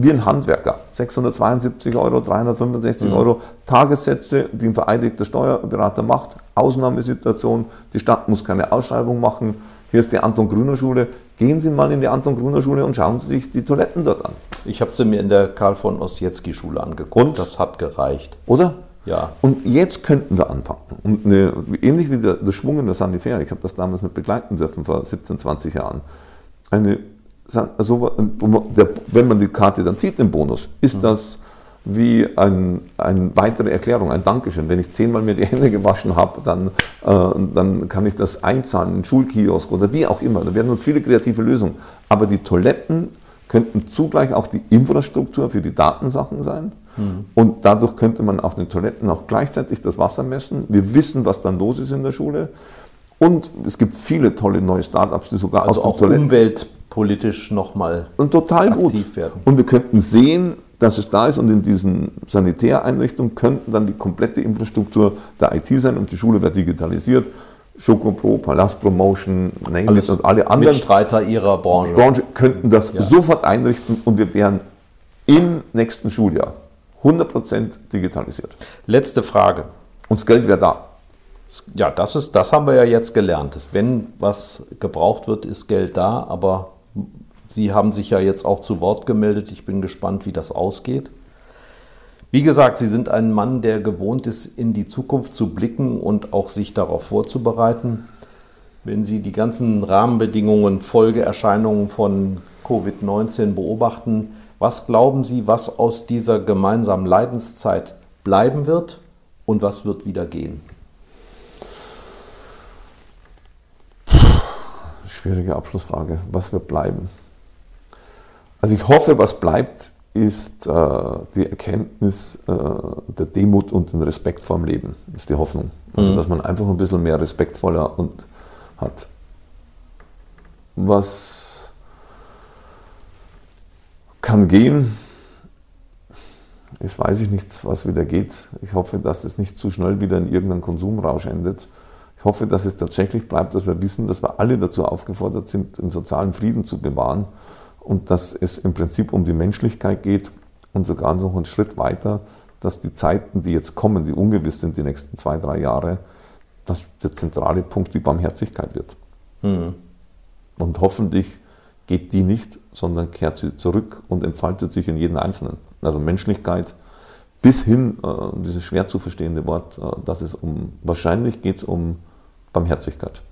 Wie ein Handwerker. 672 Euro, 365 Euro Tagessätze, die ein vereidigter Steuerberater macht. Ausnahmesituation. Die Stadt muss keine Ausschreibung machen. Hier ist die Anton Grüner Schule. Gehen Sie mal in die Anton Grüner Schule und schauen Sie sich die Toiletten dort an. Ich habe sie mir in der Karl von Ossietzky Schule angeguckt. Und? Das hat gereicht. Oder? Ja. Und jetzt könnten wir anpacken. Und eine, ähnlich wie der, der Schwung in der Sanifair, ich habe das damals mit begleiten dürfen vor 17, 20 Jahren. Eine, also, wenn man die Karte dann zieht, den Bonus, ist das wie ein, eine weitere Erklärung, ein Dankeschön. Wenn ich zehnmal mir die Hände gewaschen habe, dann, äh, dann kann ich das einzahlen in Schulkiosk oder wie auch immer. Da werden uns viele kreative Lösungen. Aber die Toiletten könnten zugleich auch die Infrastruktur für die Datensachen sein. Und dadurch könnte man auf den Toiletten auch gleichzeitig das Wasser messen. Wir wissen, was dann los ist in der Schule. Und es gibt viele tolle neue Startups, die sogar Also aus auch Toiletten umweltpolitisch nochmal. und total gut. aktiv werden. Und wir könnten sehen, dass es da ist und in diesen Sanitäreinrichtungen könnten dann die komplette Infrastruktur der IT sein und die Schule wird digitalisiert. Schokopro, Palast Promotion, Name Alles und alle anderen Mitstreiter ihrer Branche. Branche könnten das Ja. sofort einrichten und wir wären im nächsten Schuljahr 100% digitalisiert. Letzte Frage. Und das Geld wäre da. Ja, das, ist, das haben wir ja jetzt gelernt. Wenn was gebraucht wird, ist Geld da, aber Sie haben sich ja jetzt auch zu Wort gemeldet. Ich bin gespannt, wie das ausgeht. Wie gesagt, Sie sind ein Mann, der gewohnt ist, in die Zukunft zu blicken und auch sich darauf vorzubereiten. Wenn Sie die ganzen Rahmenbedingungen, Folgeerscheinungen von Covid-19 beobachten, was glauben Sie, was aus dieser gemeinsamen Leidenszeit bleiben wird und was wird wieder gehen? Schwierige Abschlussfrage. Was wird bleiben? Also ich hoffe, was bleibt, ist äh, die Erkenntnis äh, der Demut und den Respekt vorm Leben. Das ist die Hoffnung. Also dass man einfach ein bisschen mehr respektvoller und hat. Was kann gehen? Jetzt weiß ich nicht, was wieder geht. Ich hoffe, dass es nicht zu schnell wieder in irgendeinem Konsumrausch endet. Ich hoffe, dass es tatsächlich bleibt, dass wir wissen, dass wir alle dazu aufgefordert sind, den sozialen Frieden zu bewahren und dass es im Prinzip um die Menschlichkeit geht und sogar noch einen Schritt weiter, dass die Zeiten, die jetzt kommen, die ungewiss sind, die nächsten zwei, drei Jahre, dass der zentrale Punkt die Barmherzigkeit wird. Und hoffentlich geht die nicht, sondern kehrt sie zurück und entfaltet sich in jeden Einzelnen. Also Menschlichkeit bis hin, äh, dieses schwer zu verstehende Wort, äh, dass es um, wahrscheinlich geht es um Barmherzigkeit.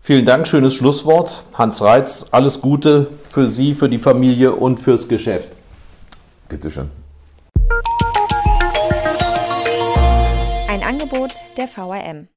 Vielen Dank, schönes Schlusswort. Hans Reitz, alles Gute für Sie, für die Familie und fürs Geschäft. Bitteschön. Ein Angebot der VRM.